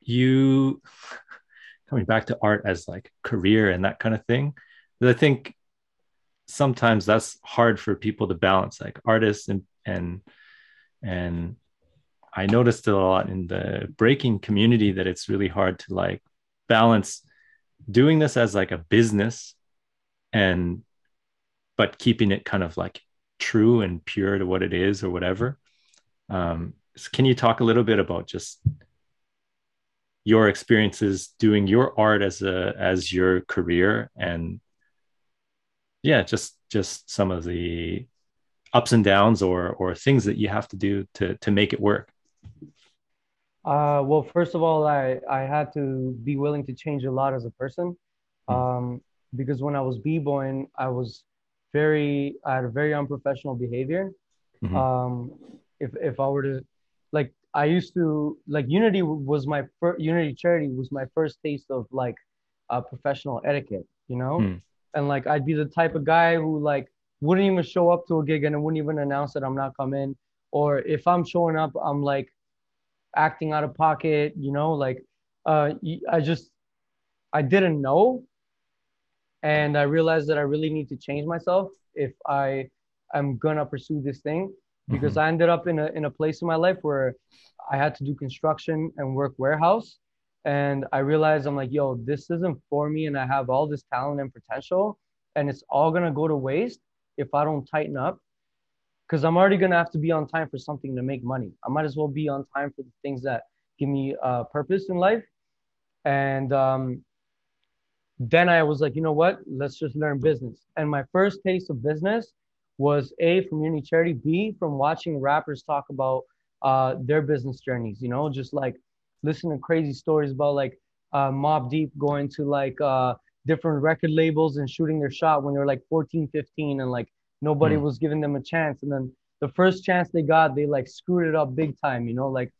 you (laughs) coming back to art as like career and that kind of thing i think sometimes that's hard for people to balance. Like artists and and and i noticed it a lot in the breaking community that it's really hard to like balance doing this as like a business and but keeping it kind of like true and pure to what it is or whatever. Um can you talk a little bit about just your experiences doing your art as a as your career and yeah just just some of the ups and downs or or things that you have to do to to make it work Uh, well, first of all, I I had to be willing to change a lot as a person. Mm. Um, because when I was b-boying, I was very I had a very unprofessional behavior. Mhm. Um, if if I were to like I used to like Unity was my first Unity charity was my first taste of like uh, professional etiquette, you know, Hmm. And like I'd be the type of guy who like wouldn't even show up to a gig and wouldn't even announce that I'm not coming, or if I'm showing up, I'm like acting out of pocket, you know, like uh, I just I didn't know, and I realized that I really need to change myself if I am gonna pursue this thing. Because I ended up in a in a place in my life where I had to do construction and work warehouse. And I realized I'm like, yo, this isn't for me, and I have all this talent and potential, and it's all gonna go to waste if I don't tighten up. Because I'm already gonna have to be on time for something to make money. I might as well be on time for the things that give me uh, purpose in life. And um, then I was like, you know what? Let's just learn business. And my first taste of business was A, from Unity Charity, B, from watching rappers talk about uh, their business journeys, you know, just like listen to crazy stories about like uh, Mobb Deep going to like uh, different record labels and shooting their shot when they were like 14, 15, and like nobody Mm. was giving them a chance. And then the first chance they got, they like screwed it up big time, you know, like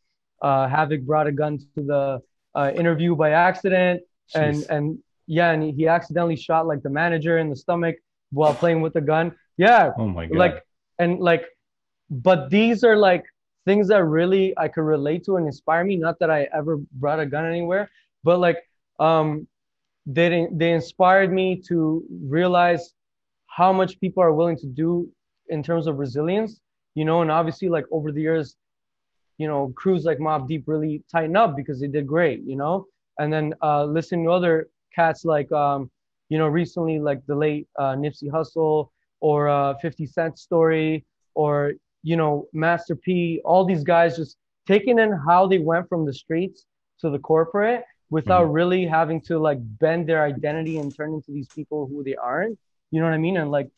uh, Havoc brought a gun to the uh, interview by accident and Jeez. and yeah, and he, he accidentally shot like the manager in the stomach while playing with the gun. Yeah, oh my god. like and like, but these are like things that really I could relate to and inspire me. Not that I ever brought a gun anywhere, but like um, they they inspired me to realize how much people are willing to do in terms of resilience. You know, and obviously like over the years, you know, crews like Mobb Deep really tighten up because they did great, you know. And then uh, listening to other cats like, um, you know, recently like the late uh, Nipsey Hussle or uh, 50 Cent Story or you know Master P, all these guys just taking in how they went from the streets to the corporate without really having to like bend their identity and turn into these people who they aren't. You know what I mean? And like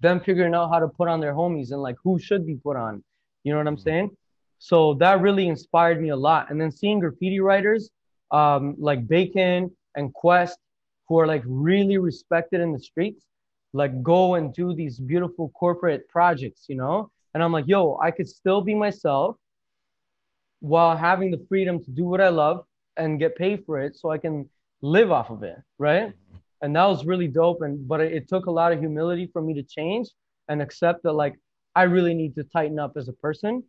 them figuring out how to put on their homies and like who should be put on. You know what I'm saying? So that really inspired me a lot. And then seeing graffiti writers um, like Bacon and Quest, who are like really respected in the streets, like go and do these beautiful corporate projects, you know? And I'm like, yo, I could still be myself while having the freedom to do what I love and get paid for it so I can live off of it, right? And that was really dope. And but it, it took a lot of humility for me to change and accept that like I really need to tighten up as a person.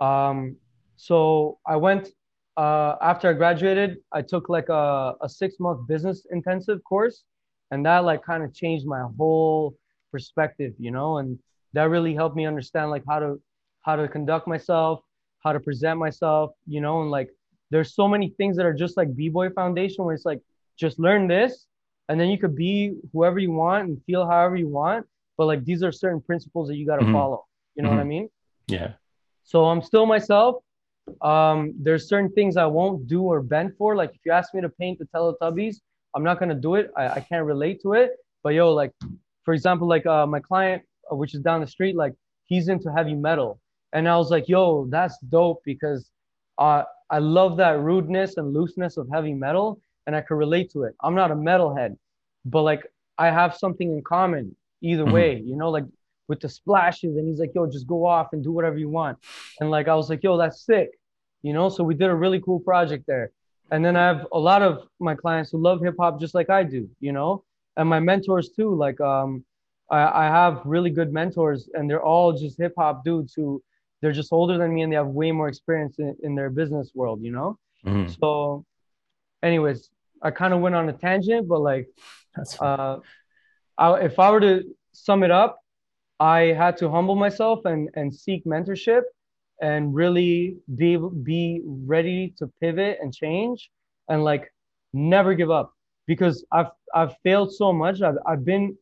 Um, so I went uh, after I graduated, I took like a, a six month business intensive course, and that like kind of changed my whole perspective, you know, and that really helped me understand like how to how to conduct myself, how to present myself, you know, and like there's so many things that are just like b-boy foundation where it's like just learn this and then you could be whoever you want and feel however you want but like these are certain principles that you got to Mhm. follow you know what i Mhm. mean yeah. so i'm still myself um there's certain things i won't do or bend for like if you ask me to paint the teletubbies i'm not going to do it I, I can't relate to it but yo like for example like uh my client which is down the street like he's into heavy metal and i was like yo that's dope because uh i love that rudeness and looseness of heavy metal and i could relate to it i'm not a metalhead but like i have something in common either Mhm. way you know like with the splashes and he's like yo just go off and do whatever you want and like I was like, yo, that's sick, you know. So we did a really cool project there. And then I have a lot of my clients who love hip hop just like I do, you know, and my mentors too. Like um, I, I have really good mentors, and they're all just hip hop dudes who they're just older than me and they have way more experience in, in their business world, you know. Mhm. So, anyways, I kind of went on a tangent, but like uh, I, if I were to sum it up, I had to humble myself and and seek mentorship, and really be be ready to pivot and change, and like never give up because I've I've failed so much. I've I've been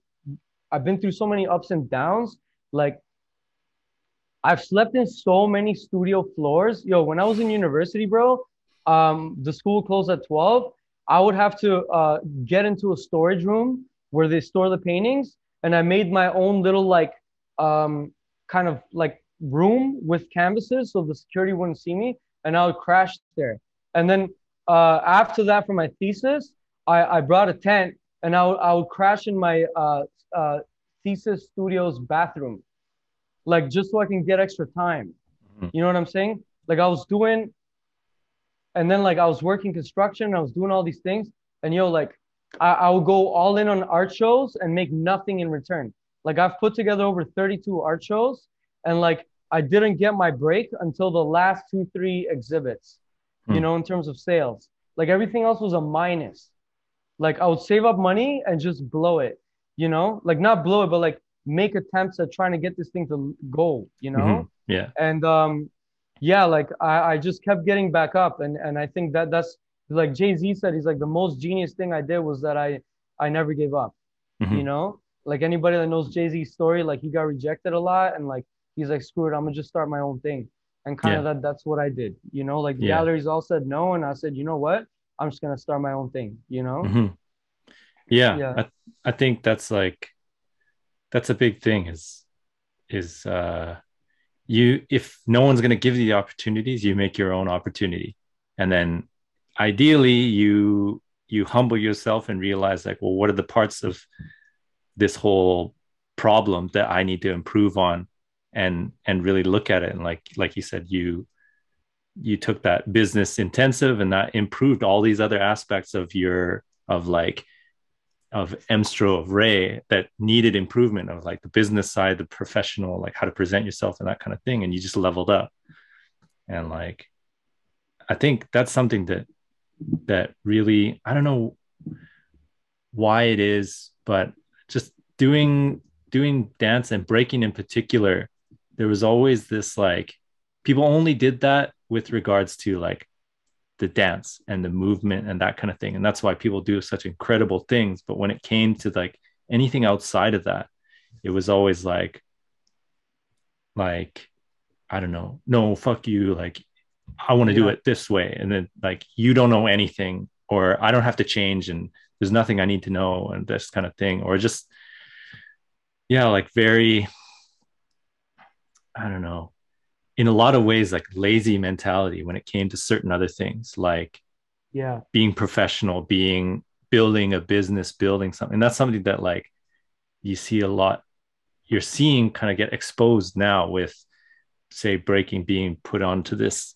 I've been through so many ups and downs. Like I've slept in so many studio floors. Yo, when I was in university, bro, um, the school closed at 12. I would have to uh, get into a storage room where they store the paintings, and I made my own little like um, kind of like room with canvases so the security wouldn't see me, and I would crash there. And then uh, after that, for my thesis, I, I brought a tent and I I would crash in my uh, uh, thesis studio's bathroom, like just so I can get extra time. Mhm. You know what I'm saying? Like I was doing, and then like I was working construction, I was doing all these things, and yo, like I, I would go all in on art shows and make nothing in return. Like I've put together over 32 art shows, and like I didn't get my break until the last two, three exhibits, you Hmm. know, in terms of sales. Like everything else was a minus. Like I would save up money and just blow it, you know, like not blow it, but like make attempts at trying to get this thing to go, you know? Mhm. Yeah. And um, yeah, like I, I just kept getting back up. And, and I think that that's like Jay-Z said, he's like the most genius thing I did was that I, I never gave up Mhm. you know like anybody that knows jay-z's story like he got rejected a lot and like he's like screw it i'm gonna just start my own thing and kind of Yeah. that that's what i did you know like Yeah. galleries all said no and i said you know what i'm just gonna start my own thing you know Mhm. Yeah, Yeah. I, I think that's like that's a big thing is is uh you if no one's going to give you the opportunities you make your own opportunity. And then ideally you you humble yourself and realize like well what are the parts of this whole problem that i need to improve on? And and really look at it. And like like you said you you took that business intensive and that improved all these other aspects of your of like of Emstro of Ray that needed improvement of like the business side, the professional, like how to present yourself and that kind of thing. And you just leveled up. And like I think that's something that that really I don't know why it is, but just doing doing dance and breaking in particular, there was always this like people only did that with regards to like the dance and the movement and that kind of thing. And that's why people do such incredible things. But when it came to like anything outside of that it was always like like i don't know no fuck you like i want to do it this way. And then like you don't know anything or i don't have to change and there's nothing i need to know and this kind of thing. Or just yeah like very i don't know in a lot of ways like lazy mentality when it came to certain other things like yeah. being professional being building a business building something. That's something that like you see a lot you're seeing kind of get exposed now with say breaking being put onto this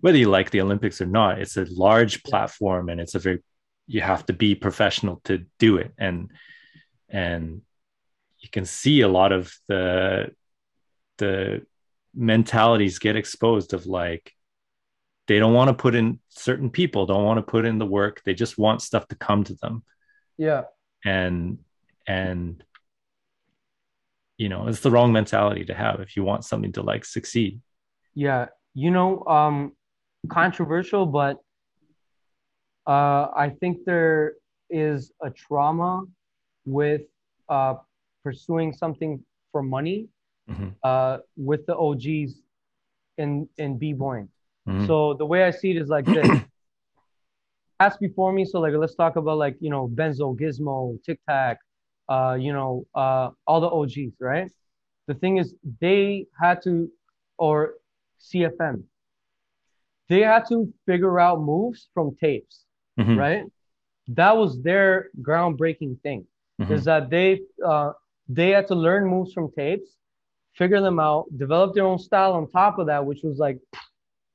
whether you like the olympics or not it's a large platform and it's a very you have to be professional to do it. And and you can see a lot of the the mentalities get exposed of like they don't want to put in certain people don't want to put in the work they just want stuff to come to them. Yeah. And and you know it's the wrong mentality to have if you want something to like succeed. Yeah. You know um controversial but uh i think there is a trauma with uh pursuing something for money Mhm. uh with the og's in in b-boying Mhm. So the way I see it is like this. (clears throat) Ask before me. So like let's talk about like you know Benzo, Gizmo, Tic Tac, uh, you know, uh, all the OGs, right? The thing is they had to, or CFM, they had to figure out moves from tapes, Mhm. right? That was their groundbreaking thing Mhm. is that they uh, they had to learn moves from tapes, figure them out, develop their own style on top of that, which was like,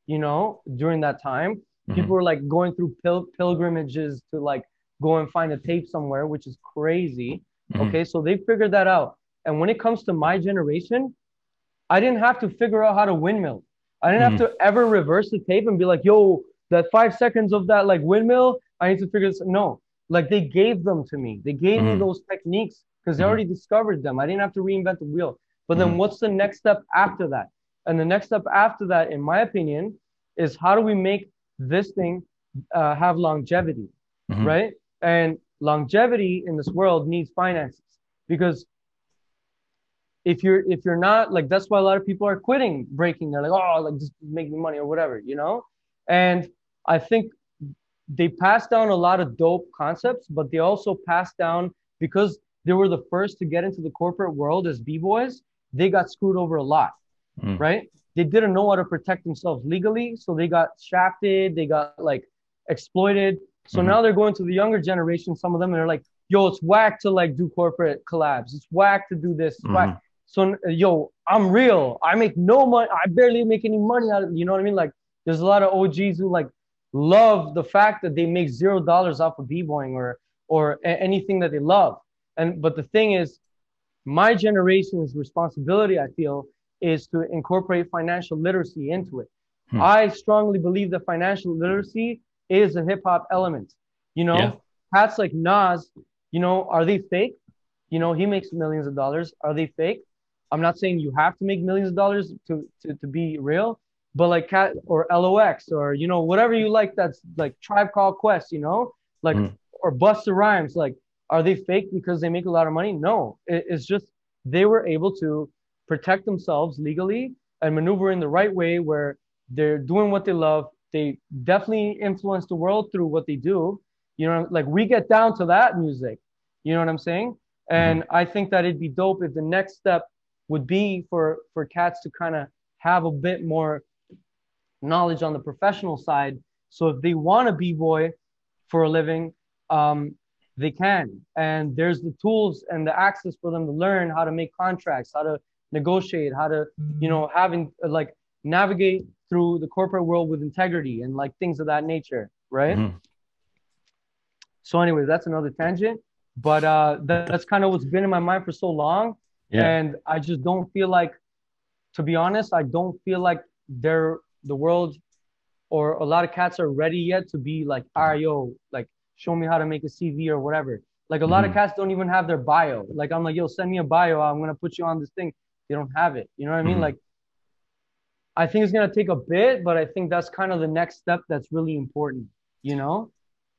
you know, during that time, Mhm. people were like going through pil- pilgrimages to like go and find a tape somewhere, which is crazy. Mhm. Okay, so they figured that out. And when it comes to my generation, I didn't have to figure out how to windmill. I didn't have to ever reverse the tape and be like, yo, that five seconds of that like windmill, I need to figure this. No, like they gave them to me. They gave me Mhm. those techniques because they Mhm. already discovered them. I didn't have to reinvent the wheel. But then Mhm. what's the next step after that? And the next step after that, in my opinion, is how do we make this thing uh, have longevity? Mhm. right? And longevity in this world needs finances because if you're if you're not like that's why a lot of people are quitting breaking. They're like, oh, like just make me money or whatever, you know. And I think they passed down a lot of dope concepts, but they also passed down because they were the first to get into the corporate world as b-boys. They got screwed over a lot Mm. right? They didn't know how to protect themselves legally, so they got shafted, they got like exploited. So Mhm. now they're going to the younger generation, some of them, and they're like, yo, it's whack to like do corporate collabs. It's whack to do this. It's whack. Mhm. So yo, I'm real. I make no money. I barely make any money out of you know what I mean? Like there's a lot of OGs who like love the fact that they make zero dollars off of b-boying or or a- anything that they love. And but the thing is, my generation's responsibility, I feel, is to incorporate financial literacy into it. Hmm. I strongly believe that financial literacy is a hip hop element. You know, Yeah. cats like Nas, you know, are they fake? You know, he makes millions of dollars. Are they fake? I'm not saying you have to make millions of dollars to to, to be real, but like cat or LOX or you know whatever you like that's like Tribe Called Quest, you know, like Mm. or Busta Rhymes, like are they fake because they make a lot of money? No, it, it's just they were able to protect themselves legally and maneuver in the right way where they're doing what they love. They definitely influence the world through what they do. You know, like we get down to that music. You know what I'm saying? And I think that it'd be dope if the next step would be for for cats to kind of have a bit more knowledge on the professional side. So if they want to b-boy for a living, um, they can. And there's the tools and the access for them to learn how to make contracts, how to negotiate, how to, you know, having like navigate through the corporate world with integrity and like things of that nature, right? Mhm. So, anyway, that's another tangent. But uh, that, that's kind of what's been in my mind for so long. Yeah. And I just don't feel like, to be honest, I don't feel like they're the world or a lot of cats are ready yet to be like, all right, yo, like show me how to make a CV or whatever. Like a lot of Mhm. cats don't even have their bio. Like I'm like, yo, send me a bio. I'm gonna put you on this thing. They don't have it. You know what I mean? Mhm. Like I think it's gonna take a bit, but I think that's kind of the next step that's really important, you know?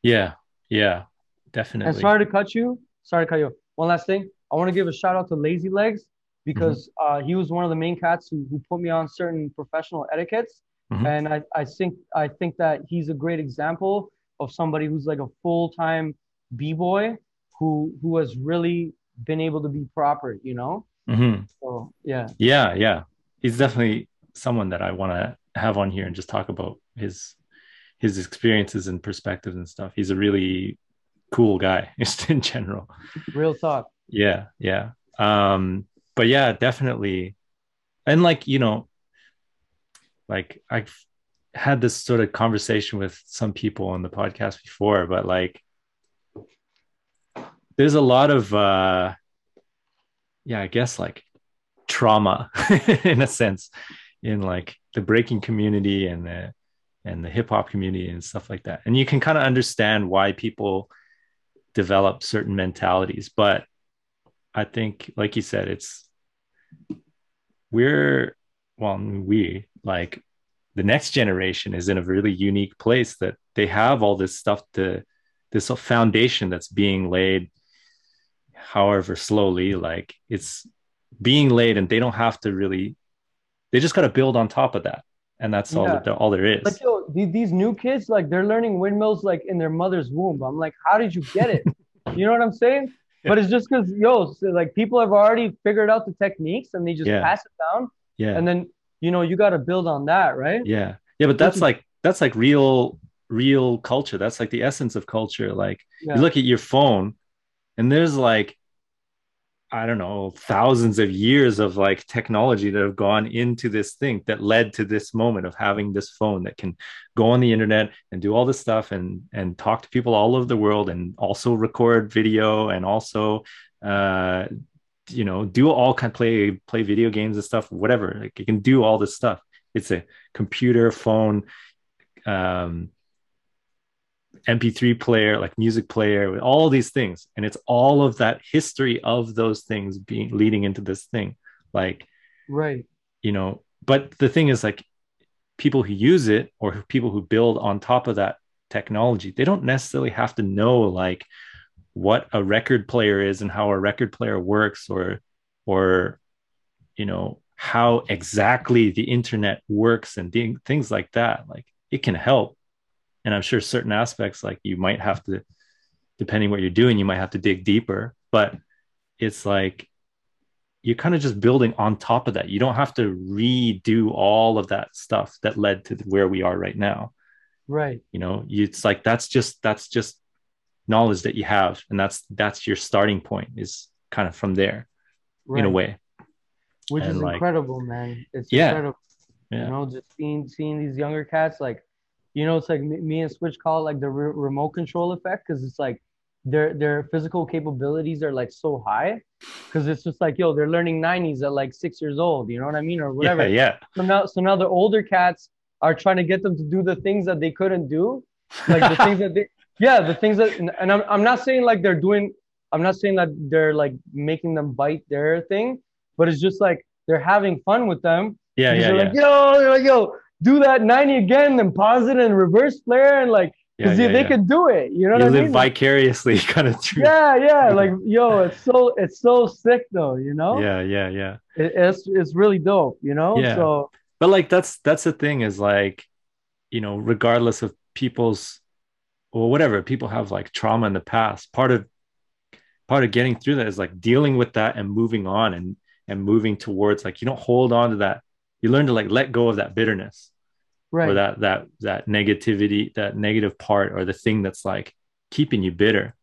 Yeah. Yeah. definitely. And sorry to cut you. Sorry to cut you. One last thing. I want to give a shout out to Lazy Legs because uh, he was one of the main cats who, who put me on certain professional etiquettes. Mhm. And I, I think I think that he's a great example of somebody who's like a full-time b-boy who who has really been able to be proper, you know? Mhm. So yeah. Yeah. Yeah. He's definitely someone that I want to have on here and just talk about his his experiences and perspectives and stuff. He's a really cool guy (laughs) just in general. Real talk. Yeah, yeah. Um, but yeah, definitely. And like, you know, like I've had this sort of conversation with some people on the podcast before, but like there's a lot of uh yeah, I guess like trauma (laughs) in a sense in like the breaking community and the and the hip hop community and stuff like that. And you can kind of understand why people develop certain mentalities, but I think, like you said, it's we're well, we like the next generation is in a really unique place that they have all this stuff to this foundation that's being laid, however slowly, like it's being laid, and they don't have to really. They just got to build on top of that, and that's all Yeah. that all there is. Like yo, these, new kids, like they're learning windmills like in their mother's womb. I'm like, how did you get it? (laughs) you know what I'm saying? But it's just because yo, so, like people have already figured out the techniques and they just Yeah. pass it down, yeah, and then you know you got to build on that, right? yeah yeah but that's like that's like real real culture that's like the essence of culture like Yeah. you look at your phone and there's like i don't know thousands of years of like technology that have gone into this thing that led to this moment of having this phone that can go on the internet and do all this stuff and and talk to people all over the world and also record video and also uh you know do all kind of play play video games and stuff whatever like you can do all this stuff. It's a computer phone um mp3 player like music player with all these things. And it's all of that history of those things being leading into this thing. Like Right. you know but the thing is like people who use it or people who build on top of that technology they don't necessarily have to know like what a record player is and how a record player works or or you know how exactly the internet works and thi- things like that like it can help. And i'm sure certain aspects like you might have to depending what you're doing you might have to dig deeper but it's like you're kind of just building on top of that. You don't have to redo all of that stuff that led to where we are right now. Right. you know it's like that's just that's just knowledge that you have and that's that's your starting point is kind of from there in a way which and, is like- incredible, man. It's Yeah. incredible. Yeah. You know, just seeing seeing these younger cats, like, you know, it's like me, me and Switch call it like the re remote control effect, because it's like their their physical capabilities are like so high, because it's just like, yo, they're learning 90s at like six years old, you know what I mean, or whatever. yeah yeah So now, so now the older cats are trying to get them to do the things that they couldn't do, like the (laughs) things that they, yeah, the things that, and, I'm, I'm not saying like they're doing, I'm not saying that they're like making them bite their thing, but it's just like they're having fun with them. yeah yeah yeah like, yo, they're like, yo, do that 90 again, then pause it and reverse flare, and like, because yeah, they yeah. can do it. You know you what I live mean? vicariously (laughs) kind of through yeah, yeah, (laughs) like, yo, it's so, it's so sick though, you know? yeah yeah yeah It, it's, it's really dope, you know? Yeah. So, but like that's that's the thing is like you know regardless of people's or whatever people have like trauma in the past part of part of getting through that is like dealing with that and moving on and and moving towards like you don't hold on to that you learn to like let go of that bitterness right. or that that that negativity that negative part or the thing that's like keeping you bitter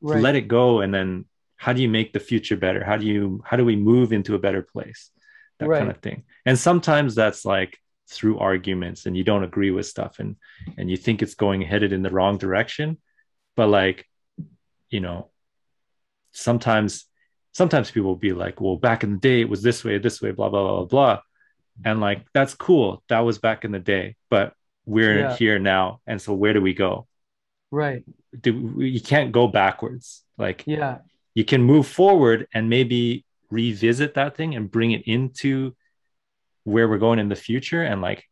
right. let it go and then how do you make the future better how do you how do we move into a better place that Right. kind of thing and sometimes that's like through arguments and you don't agree with stuff and and you think it's going headed in the wrong direction. But like you know sometimes sometimes people will be like well back in the day it was this way this way blah blah blah blah blah. And like that's cool. That was back in the day. But we're Yeah. here now. And so where do we go? Right. do you can't go backwards. Like Yeah. you can move forward and maybe revisit that thing and bring it into where we're going in the future and like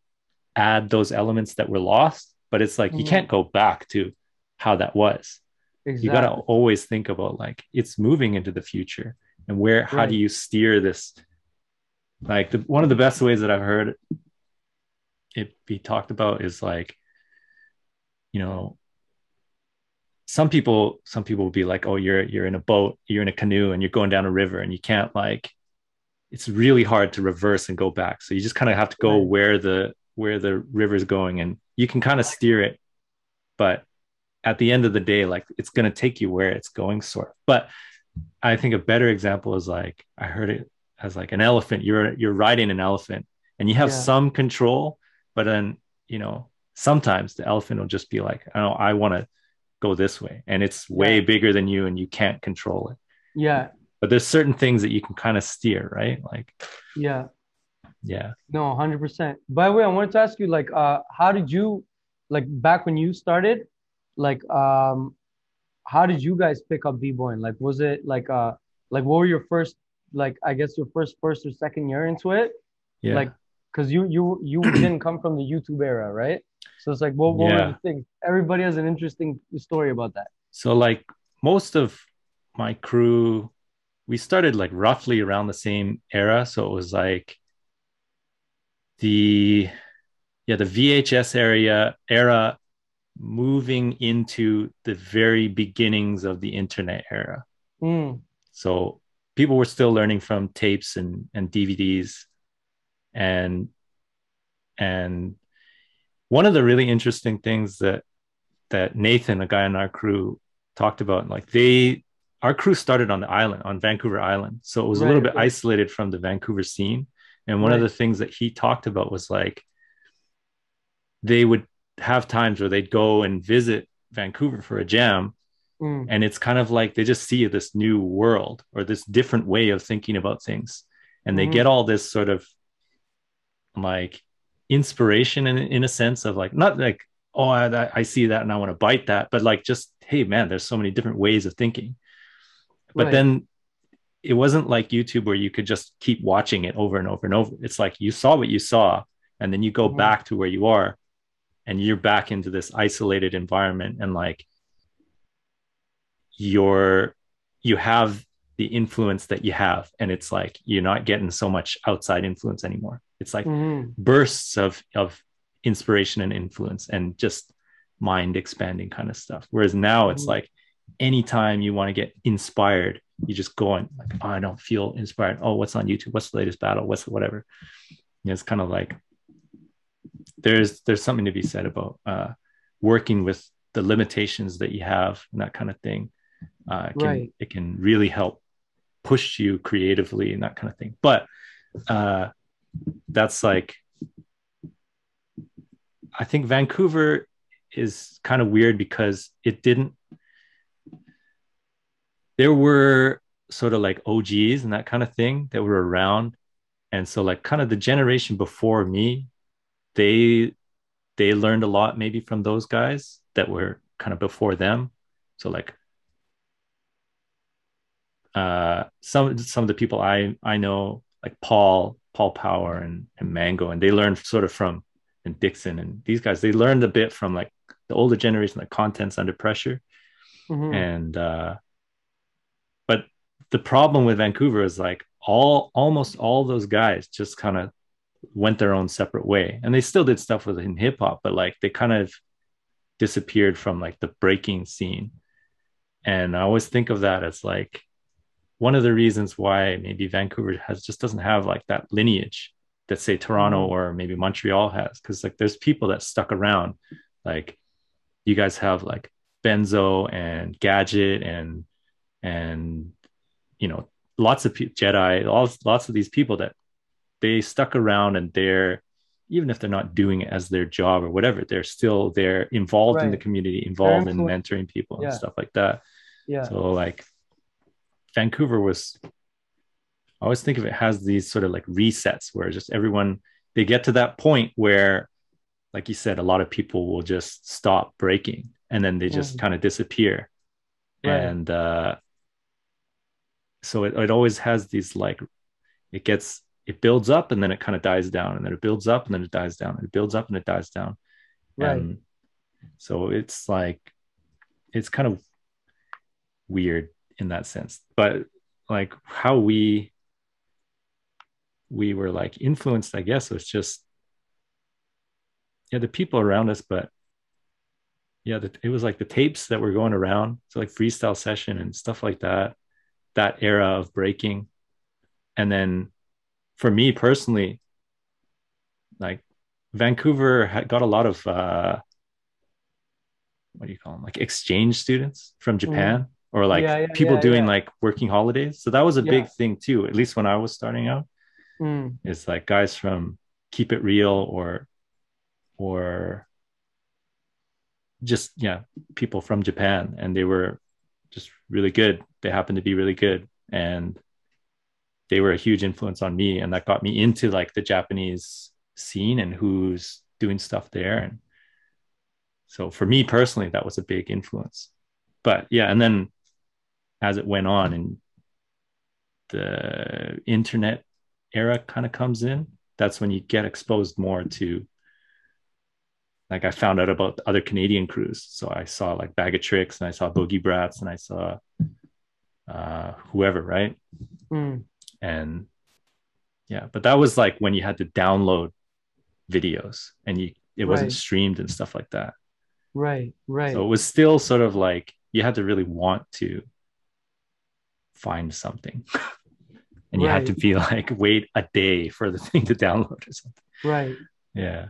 add those elements that were lost but it's like you Mhm. can't go back to how that was Exactly. you got to always think about like it's moving into the future and where how do you steer this like the, one of the best ways that i've heard it be talked about is like you know some people some people will be like oh you're you're in a boat you're in a canoe and you're going down a river and you can't like it's really hard to reverse and go back. So you just kind of have to go where the where the river's going and you can kind of steer it. But at the end of the day like it's going to take you where it's going sort of. But i think a better example is like i heard it as like an elephant. You're you're riding an elephant and you have Yeah. some control but then you know sometimes the elephant will just be like i don't i want to go this way. And it's way Yeah. bigger than you and you can't control it. Yeah. But there's certain things that you can kind of steer right like Yeah. yeah No, hundred percent. By the way, I wanted to ask you, like, uh, how did you, like, back when you started, like, um, how did you guys pick up b-boying? Like, was it like, uh, like, what were your first, like, I guess your first, first or second year into it? yeah Like, cause you, you, you (clears throat) didn't come from the YouTube era, right? So it's like, what, what Yeah. were the things? Everybody has an interesting story about that. So like most of my crew, we started like roughly around the same era. So it was like the yeah, the VHS area era moving into the very beginnings of the internet era. Mm, So people were still learning from tapes and, and DVDs and and one of the really interesting things that that Nathan, a guy on our crew, talked about, like they our crew started on the island, on Vancouver Island. So it was a little bit isolated from the Vancouver scene. And one of the things that he talked about was like they would have times where they'd go and visit Vancouver for a jam mm, and it's kind of like they just see this new world or this different way of thinking about things and they Mhm. get all this sort of like inspiration in, in a sense of like not like oh I, I see that and i want to bite that but like just hey man there's so many different ways of thinking but Right. then it wasn't like youtube where you could just keep watching it over and over and over it's like you saw what you saw and then you go Mhm. back to where you are and you're back into this isolated environment and like you're you have the influence that you have and it's like you're not getting so much outside influence anymore it's like mhm. bursts of of inspiration and influence and just mind expanding kind of stuff whereas now it's Mhm. like anytime you want to get inspired you just go on like oh, i don't feel inspired. Oh what's on youtube? What's the latest battle? What's whatever? You know, it's kind of like there's there's something to be said about uh working with the limitations that you have and that kind of thing uh, it can, Right. it can really help push you creatively and that kind of thing. But uh, that's like i think vancouver is kind of weird because it didn't there were sort of like og's and that kind of thing that were around. And so like kind of the generation before me they they learned a lot maybe from those guys that were kind of before them. So like uh some some of the people i i know like paul paul power and, and mango and they learned sort of from and dixon and these guys they learned a bit from like the older generation like contents under pressure. Mhm. and uh the problem with vancouver is like all almost all those guys just kind of went their own separate way. And they still did stuff within hip-hop but like they kind of disappeared from like the breaking scene. And i always think of that as like one of the reasons why maybe vancouver has just doesn't have like that lineage that say toronto Mhm. or maybe montreal has. Because like there's people that stuck around. Like you guys have like benzo and gadget and and you know lots of jedi all lots of these people that they stuck around and they're even if they're not doing it as their job or whatever they're still they're involved in the community involved in mentoring people and stuff like that. Yeah. So like vancouver was i always think of it has these sort of like resets where just everyone they get to that point where like you said a lot of people will just stop breaking and then they just Mhm. kind of disappear. Right. and uh so it, it always has these like it gets it builds up and then it kind of dies down and then it builds up and then it dies down and it builds up and it dies down. Right. And so it's like it's kind of weird in that sense. But like how we we were like influenced i guess was just yeah the people around us but yeah the, it was like the tapes that were going around so like freestyle session and stuff like that that era of breaking. And then for me personally like vancouver had got a lot of uh what do you call them like exchange students from japan or like Yeah, yeah, people yeah, doing like working holidays. So that was a big thing too at least when i was starting out Mm. it's like guys from keep it real or or just yeah people from japan. And they were just really good they happened to be really good and they were a huge influence on me and that got me into like the japanese scene and who's doing stuff there and so for me personally that was a big influence but yeah and then as it went on and the internet era kind of comes in that's when you get exposed more to like I found out about other Canadian crews. So I saw like Bag of Tricks and I saw Boogie Brats and I saw uh whoever, right? Mm. And yeah, but that was like when you had to download videos and you it wasn't Right. streamed and stuff like that. right right So it was still sort of like you had to really want to find something. (laughs) and you had to be like wait a day for the thing to download or something. right Yeah.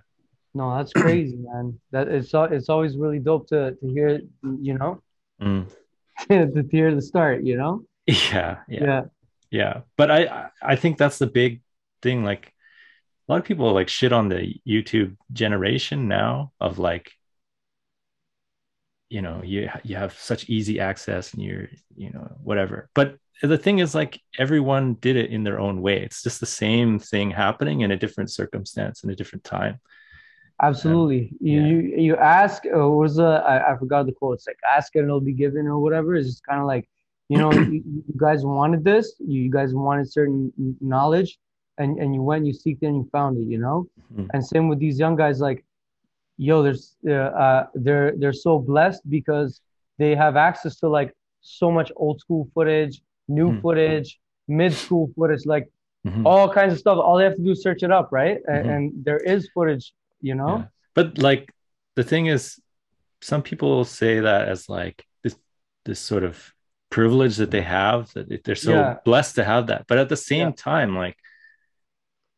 no that's crazy man that it's it's always really dope to to hear you know Mm. (laughs) to hear the start you know? Yeah. Yeah. yeah. Yeah. But i I- think that's the big thing like a lot of people like shit on the youtube generation now of like you know you you have such easy access and you're you know whatever. But the thing is like everyone did it in their own way. It's just the same thing happening in a different circumstance in a different time Absolutely. You, yeah. you you ask, uh, what was the I, I forgot the quote. It's like ask and it'll be given or whatever. It's just kind of like, you know, you, (clears throat) you guys wanted this, you guys wanted certain knowledge, and and you went, you seeked it, and you found it. You know, Mhm. and same with these young guys. Like, yo, there's uh, uh they're they're so blessed because they have access to like so much old school footage, new Mhm. footage, mid school footage, like Mhm. all kinds of stuff. All they have to do is search it up, right? And, Mhm. and there is footage, you know. Yeah. But like the thing is, some people say that as like this this sort of privilege that they have that they're so Yeah. blessed to have that. But at the same Yeah. time, like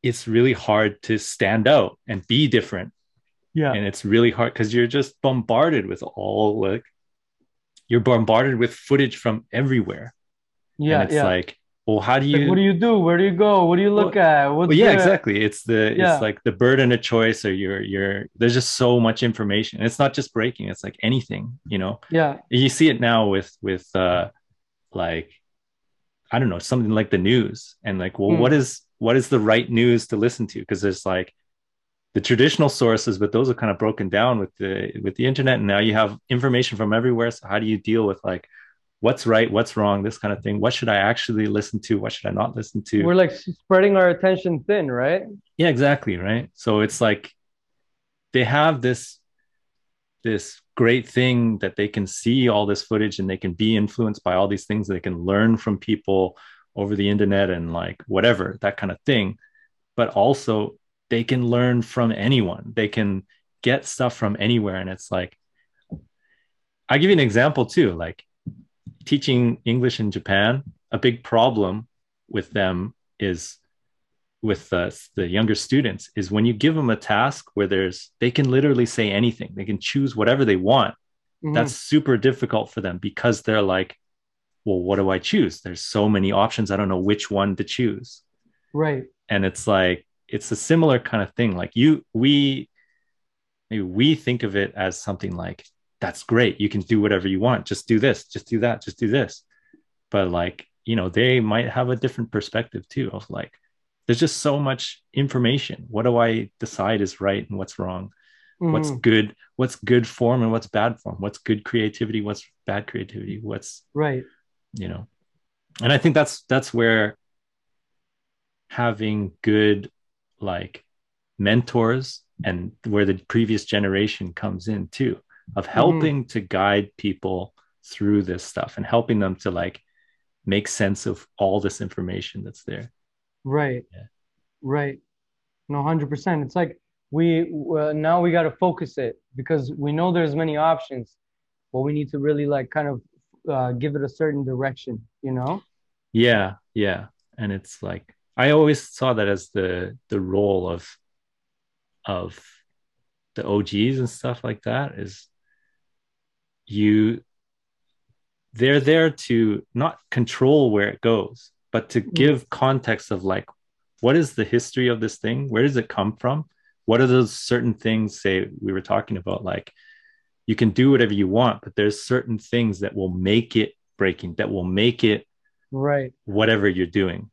it's really hard to stand out and be different Yeah. and it's really hard because you're just bombarded with all like you're bombarded with footage from everywhere yeah. and it's yeah. like well how do Like, you what do you do? Where do you go? What do you look at? What's well, yeah exactly it's the Yeah. it's like the burden of choice or you're you're there's just so much information it's not just breaking it's like anything you know Yeah. you see it now with with uh like i don't know something like the news and like well Hmm. what is what is the right news to listen to because there's like the traditional sources but those are kind of broken down with the with the internet and now you have information from everywhere so how do you deal with like what's right what's wrong this kind of thing. What should i actually listen to? What should i not listen to? We're like spreading our attention thin, right? yeah exactly right? So it's like they have this this great thing that they can see all this footage and they can be influenced by all these things. They can learn from people over the internet and like whatever that kind of thing. But also they can learn from anyone. They can get stuff from anywhere. And it's like i give you an example too. Like teaching english in japan a big problem with them is with uh, the younger students is when you give them a task where there's they can literally say anything. They can choose whatever they want. Mhm. that's super difficult for them because they're like well what do i choose? There's so many options. I don't know which one to choose. Right. and it's like it's a similar kind of thing. Like you we maybe we think of it as something like that's great. You can do whatever you want. Just do this just do that just do this. But like you know they might have a different perspective too of like there's just so much information. What do i decide is right and what's wrong? What's Mhm. good what's good form and what's bad form? What's good creativity what's bad creativity? What's right. you know? And i think that's that's where having good like mentors and where the previous generation comes in too of helping to guide people through this stuff and helping them to like make sense of all this information that's there Right. Yeah. Right. No, hundred percent. It's like we uh, now we got to focus it because we know there's many options, but we need to really like kind of uh, give it a certain direction. You know? yeah yeah and it's like i always saw that as the the role of of the og's and stuff like that is you they're there to not control where it goes but to give context of like what is the history of this thing? Where does it come from? What are those certain things say we were talking about like you can do whatever you want but there's certain things that will make it breaking that will make it Right. whatever you're doing.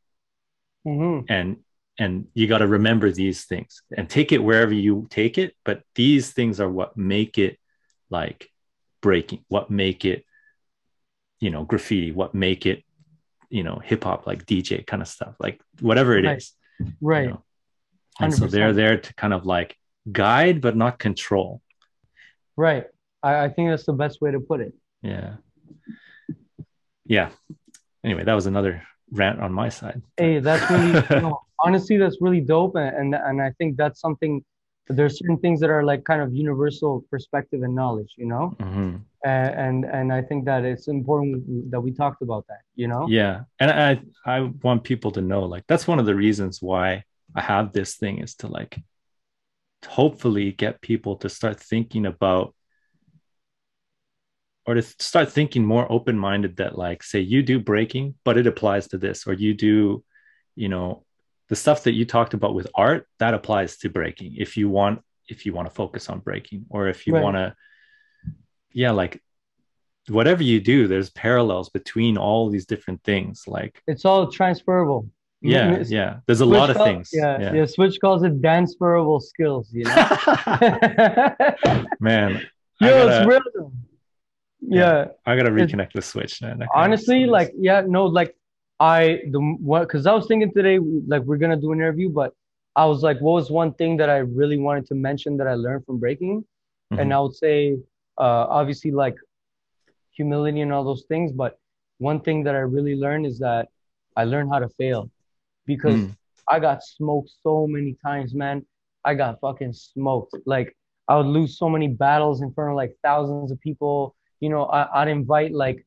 Hmm and and you got to remember these things and take it wherever you take it but these things are what make it like breaking what make it you know graffiti what make it you know hip hop like dj kind of stuff like whatever it is. Right. you Right. know? and so they're there to kind of like guide but not control Right. I, I think that's the best way to put it. yeah yeah anyway that was another rant on my side Hey, that's really (laughs) no, honestly that's really dope, and, and and I think that's something. There's certain things that are like kind of universal perspective and knowledge, you know, Mhm. and and, and I think that it's important that we talked about that, you know. yeah and i i want people to know like that's one of the reasons why i have this thing is to like hopefully get people to start thinking about or to start thinking more open-minded that like say you do breaking but it applies to this or you do you know the stuff that you talked about with art that applies to breaking if you want if you want to focus on breaking or if you Right. want to yeah like whatever you do there's parallels between all these different things like It's all transferable. yeah Mm, yeah there's a lot of things Yeah, yeah. Switch calls it transferable skills. You know. (laughs) man (laughs) Yo, I it's gotta, real. though. Yeah. I gotta it's- reconnect the switch man. honestly like yeah no like i the what because i was thinking today like we're gonna do an interview but i was like what was one thing that i really wanted to mention that i learned from breaking? And Mhm. i would say uh obviously like humility and all those things but one thing that i really learned is that i learned how to fail. Because Mm. i got smoked so many times man. I got fucking smoked. Like i would lose so many battles in front of like thousands of people. You know I, i'd invite like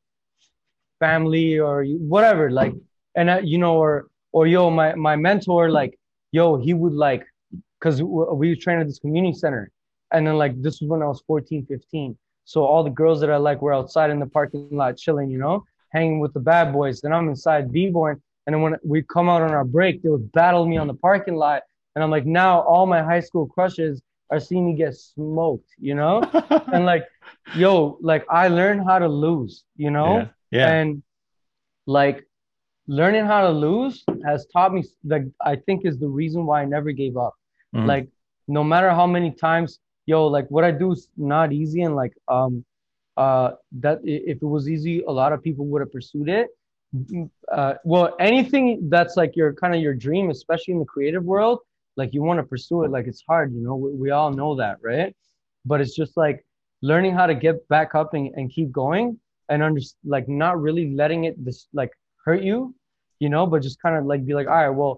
family or whatever like and I, you know or or yo my my mentor like yo he would like because we train at this community center and then like this was when I was 14, 15. So all the girls that I like were outside in the parking lot chilling, you know, hanging with the bad boys. And I'm inside b-boying. And then when we come out on our break, they would battle me on the parking lot. And I'm like, now all my high school crushes are seeing me get smoked, you know? (laughs) and like, yo, like I learned how to lose, you know? Yeah. Yeah. And like learning how to lose has taught me like I think is the reason why I never gave up. Mhm. Like no matter how many times, yo, like what I do is not easy and like um uh that if it was easy, a lot of people would have pursued it. Mm, Uh well anything that's like your kind of your dream, especially in the creative world, like you want to pursue it, like it's hard, you know, we, we all know that, right? But it's just like learning how to get back up and, and keep going and under like not really letting it this like hurt you, you know, but just kind of like be like, all right, well,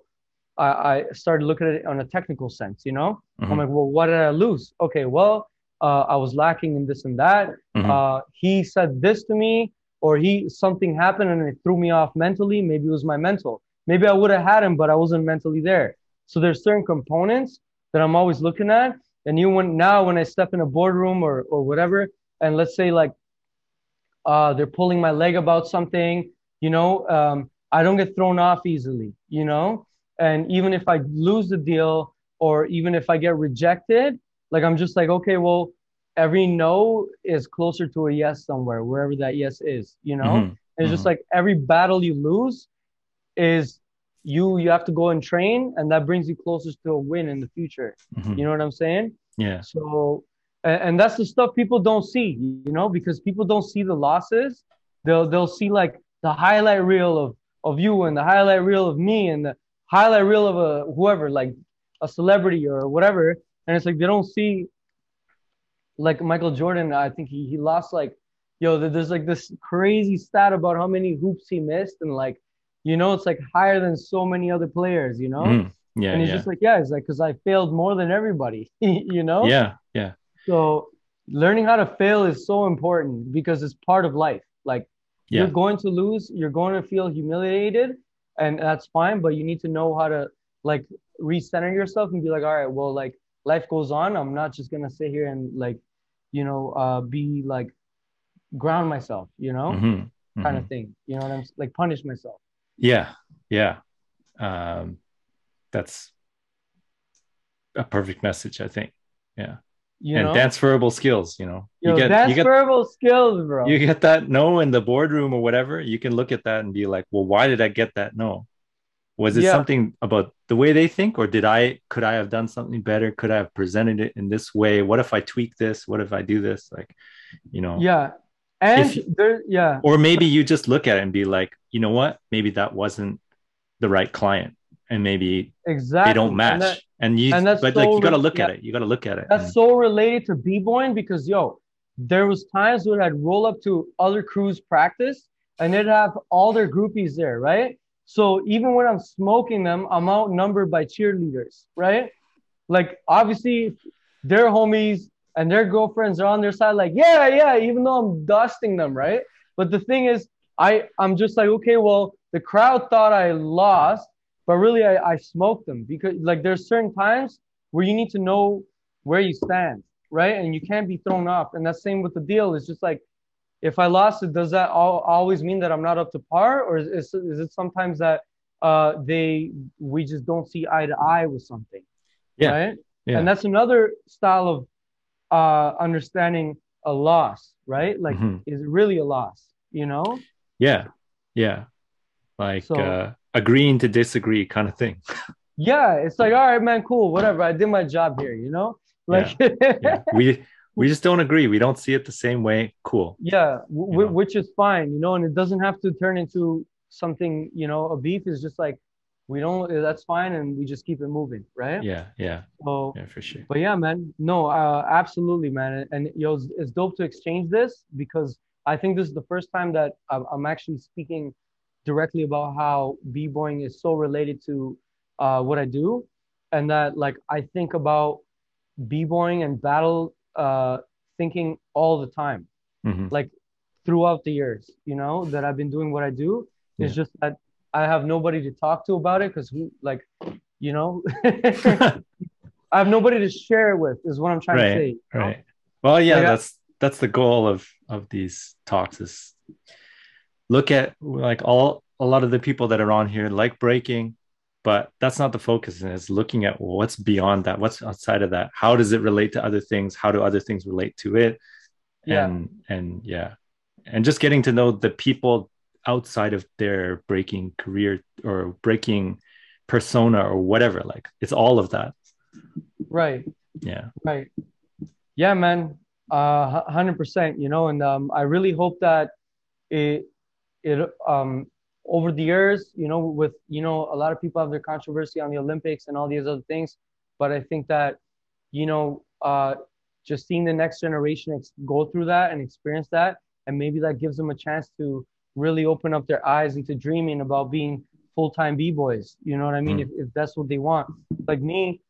I, I started looking at it on a technical sense, you know. Mhm. I'm like, well, what did I lose? Okay, well, uh, I was lacking in this and that. Mhm. Uh, he said this to me, or he something happened and it threw me off mentally. Maybe it was my mental. Maybe I would have had him, but I wasn't mentally there. So there's certain components that I'm always looking at. And you when now when I step in a boardroom or or whatever, and let's say like uh, they're pulling my leg about something, you know, um, I don't get thrown off easily, you know. And even if I lose the deal or even if I get rejected, like I'm just like, okay, well, every no is closer to a yes somewhere, wherever that yes is, you know. Mhm. It's just Mhm. like every battle you lose is you you have to go and train, and that brings you closer to a win in the future. Mhm. You know what I'm saying? Yeah. So, and, that's the stuff people don't see, you know, because people don't see the losses. They'll they'll see like the highlight reel of of you and the highlight reel of me and the highlight reel of a whoever, like a celebrity or whatever. And it's like they don't see like Michael Jordan. I think he he lost like yo. There's like this crazy stat about how many hoops he missed and like you know it's like higher than so many other players. You know. Mhm. Yeah. And he's Yeah. just like, yeah, it's like, because I failed more than everybody, (laughs) you know? Yeah. So learning how to fail is so important because it's part of life. Like Yeah. you're going to lose, you're going to feel humiliated, and that's fine, but you need to know how to like recenter yourself and be like, all right, well, like life goes on. I'm not just gonna sit here and like, you know, uh be like ground myself, you know, Mhm. kind Mhm. of thing. You know what I'm like punish myself. Yeah, yeah. Um, that's a perfect message, I think. Yeah, You and know, transferable skills. You know, Yo, you get you get transferable skills, bro. you get that no in the boardroom or whatever. You can look at that and be like, well, why did I get that no? Was it Yeah. something about the way they think, or did I could I have done something better? Could I have presented it in this way? What if I tweak this? What if I do this? Like, you know, Yeah. And If there, yeah, or maybe you just look at it and be like, you know what? Maybe that wasn't the right client, and maybe exactly. they don't And match. that- And, you, and that's but like you got to re- look at yeah. it. You got to look at it. that's and- so related to b-boying because yo, there was times when I'd roll up to other crews practice and they'd have all their groupies there, right? So even when I'm smoking them, I'm outnumbered by cheerleaders, right? Like obviously their homies and their girlfriends are on their side, like, yeah, yeah, even though I'm dusting them, right? But the thing is, I, I'm just like, okay, well, the crowd thought I lost, but really I, I smoked them because like there's certain times where you need to know where you stand, right? And you can't be thrown off. And that's same with the deal. It's just like if I lost it, does that all, always mean that I'm not up to par, or is, is, is it sometimes that uh, they we just don't see eye to eye with something, Yeah. right? Yeah. And that's another style of uh, understanding a loss, right? Like, Mhm. is it really a loss? You know? yeah, yeah, like So- uh, agreeing to disagree kind of thing. Yeah, (laughs) it's like, all right, man, cool, whatever. I did my job here, you know? Like, Yeah. we we just don't agree. We don't see it the same way. Cool. Yeah, w- which is fine, you know, and it doesn't have to turn into something, you know, a beef is just like we don't. That's fine, and we just keep it moving, right? Yeah, yeah, So, yeah, for sure. but yeah, man, no, uh, absolutely, man, and yo, it's, it's dope to exchange this because I think this is the first time that I'm actually speaking directly about how b-boying is so related to uh, what I do, and that like I think about b-boying and battle uh, thinking all the time Mhm. like throughout the years, you know, that I've been doing what I do. It's just that I have nobody to talk to about it because who like, you know, (laughs) I have nobody to share it with. Is what I'm trying right, to say. you know? right. Well, yeah, Like, that's that's the goal of of these talks is look at like all a lot of the people that are on here like breaking, but that's not the focus. And it's looking at what's beyond that, what's outside of that. How does it relate to other things? How do other things relate to it? Yeah. And and yeah, and just getting to know the people outside of their breaking career or breaking persona or whatever. Like it's all of that. Right. Yeah. Right. Yeah, man. Uh, hundred percent. You know, and um, I really hope that it it um over the years, you know, with you know a lot of people have their controversy on the Olympics and all these other things, but I think that you know uh just seeing the next generation ex- go through that and experience that, and maybe that gives them a chance to really open up their eyes into dreaming about being full-time b-boys. You know what I mean? Mm. If if that's what they want. Like me,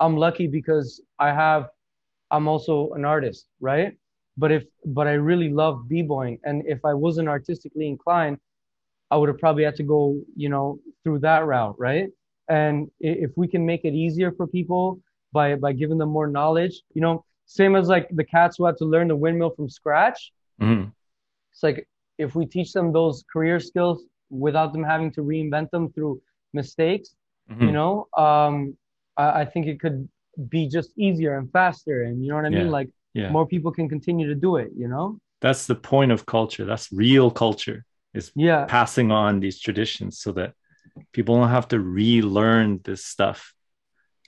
I'm lucky because I have I'm also an artist, right? But if but I really love b-boying and if I wasn't artistically inclined, I would have probably had to go, you know, through that route, right? And if we can make it easier for people by by giving them more knowledge, you know, same as like the cats who had to learn the windmill from scratch, Mhm. it's like if we teach them those career skills without them having to reinvent them through mistakes, Mhm. you know um I, I think it could be just easier and faster and you know what i mean like yeah. more people can continue to do it you know? That's the point of culture. That's real culture is yeah. passing on these traditions so that people don't have to relearn this stuff.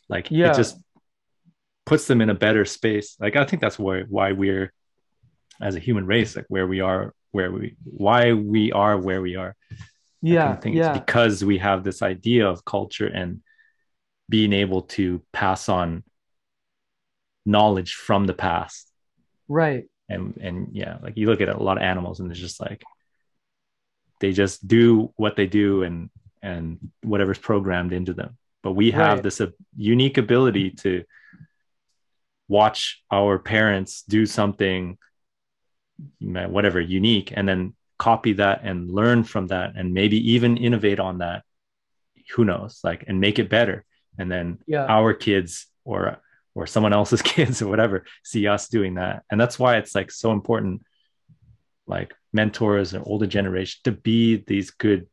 Like Yeah. it just puts them in a better space. Like i think that's why why we're as a human race like where we are where we why we are where we are. Yeah I think yeah. it's because we have this idea of culture and being able to pass on knowledge from the past. Right. And and yeah like you look at a lot of animals and it's just like they just do what they do and and whatever's programmed into them. But we have Right. this uh, unique ability to watch our parents do something whatever unique and then copy that and learn from that and maybe even innovate on that. Who knows? Like and make it better. And then yeah. our kids or or someone else's (laughs) kids or whatever see us doing that. And that's why it's like so important like mentors and older generation to be these good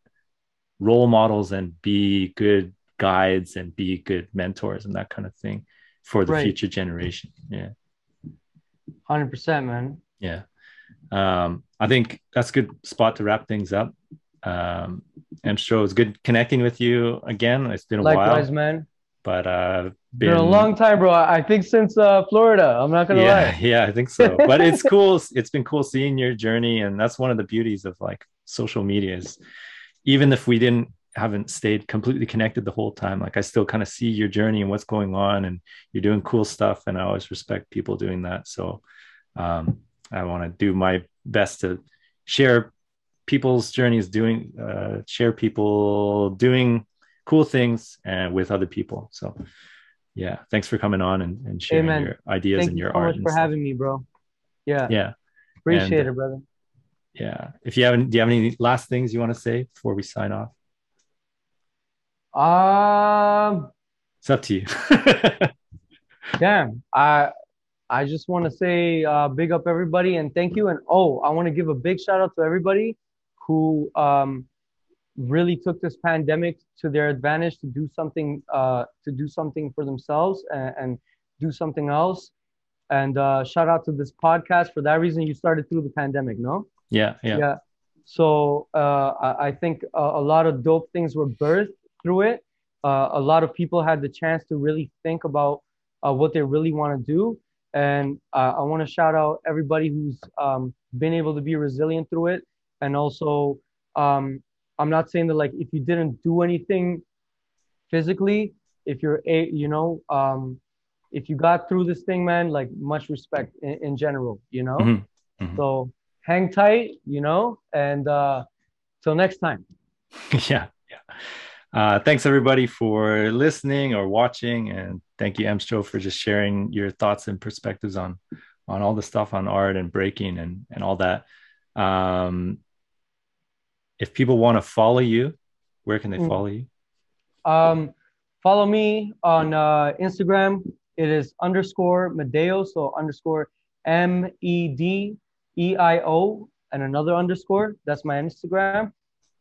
role models and be good guides and be good mentors and that kind of thing for the Right. future generation. Yeah. 100% man. Yeah. Um i think that's a good spot to wrap things up. Um Amstro, it's good connecting with you again. It's been a likewise while man. But uh been, a long time bro. I think since uh florida. I'm not gonna yeah lie. yeah i think so. But it's (laughs) cool. It's been cool seeing your journey and that's one of the beauties of like social media is even if we didn't haven't stayed completely connected the whole time like i still kind of see your journey and what's going on and you're doing cool stuff and i always respect people doing that. So um i want to do my best to share people's journeys doing uh share people doing cool things and with other people. So yeah. Thanks for coming on and, and sharing man. your ideas thank and you your so art much for stuff. having me bro. Yeah. Yeah. Appreciate and- it brother. Yeah. If you haven't do you have any last things you want to say before we sign off? Um it's up to you. (laughs) Damn, I I just want to say uh, big up everybody and thank you. And oh, I want to give a big shout out to everybody who um, really took this pandemic to their advantage to do something uh, to do something for themselves and, and do something else. And uh, shout out to this podcast for that reason. You started through the pandemic, no? yeah yeah So uh, I, I think a, a lot of dope things were birthed through it. Uh, a lot of people had the chance to really think about uh, what they really want to do. And uh, I want to shout out everybody who's um, been able to be resilient through it. And also, um, I'm not saying that like if you didn't do anything physically, if you're a, you know, um, if you got through this thing, man, like much respect in, in general, you know. Mhm. Mhm. So hang tight, you know, and uh, till next time. (laughs) yeah yeah uh thanks everybody for listening or watching and thank you Amstro for just sharing your thoughts and perspectives on on all the stuff on art and breaking and and all that um if people want to follow you where can they Mm. follow you Um, follow me on uh, Instagram it is underscore Medeio, so underscore M E D E I O and another underscore. That's my Instagram.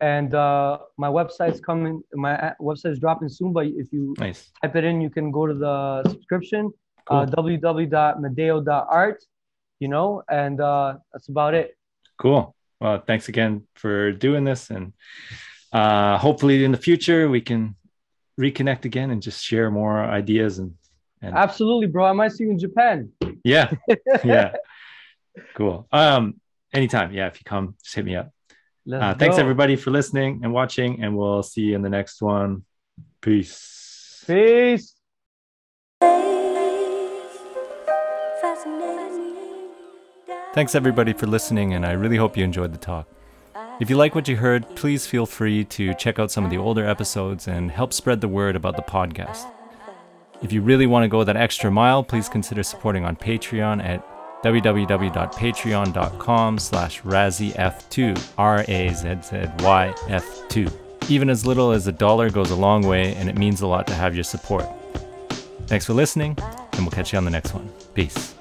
And uh, my website's coming. My uh, website's dropping soon. But if you Nice. type it in, you can go to the subscription. Cool. Uh, www.medeo.art. You know, and uh, that's about it. Cool. Well, thanks again for doing this, and uh, hopefully in the future we can reconnect again and just share more ideas and and Absolutely, bro. I might see you in Japan. yeah, (laughs) yeah, cool. Um, anytime, yeah. If you come, just hit me up. Uh, thanks everybody for listening and watching, and we'll see you in the next one. Peace. Peace. Thanks everybody for listening, and I really hope you enjoyed the talk. If you like what you heard, please feel free to check out some of the older episodes and help spread the word about the podcast. If you really want to go that extra mile, please consider supporting on Patreon at www.patreon.com slash razzyf2, R-A-Z-Z-Y-F2. Even as little as a dollar goes a long way, and it means a lot to have your support. Thanks for listening, and we'll catch you on the next one. Peace.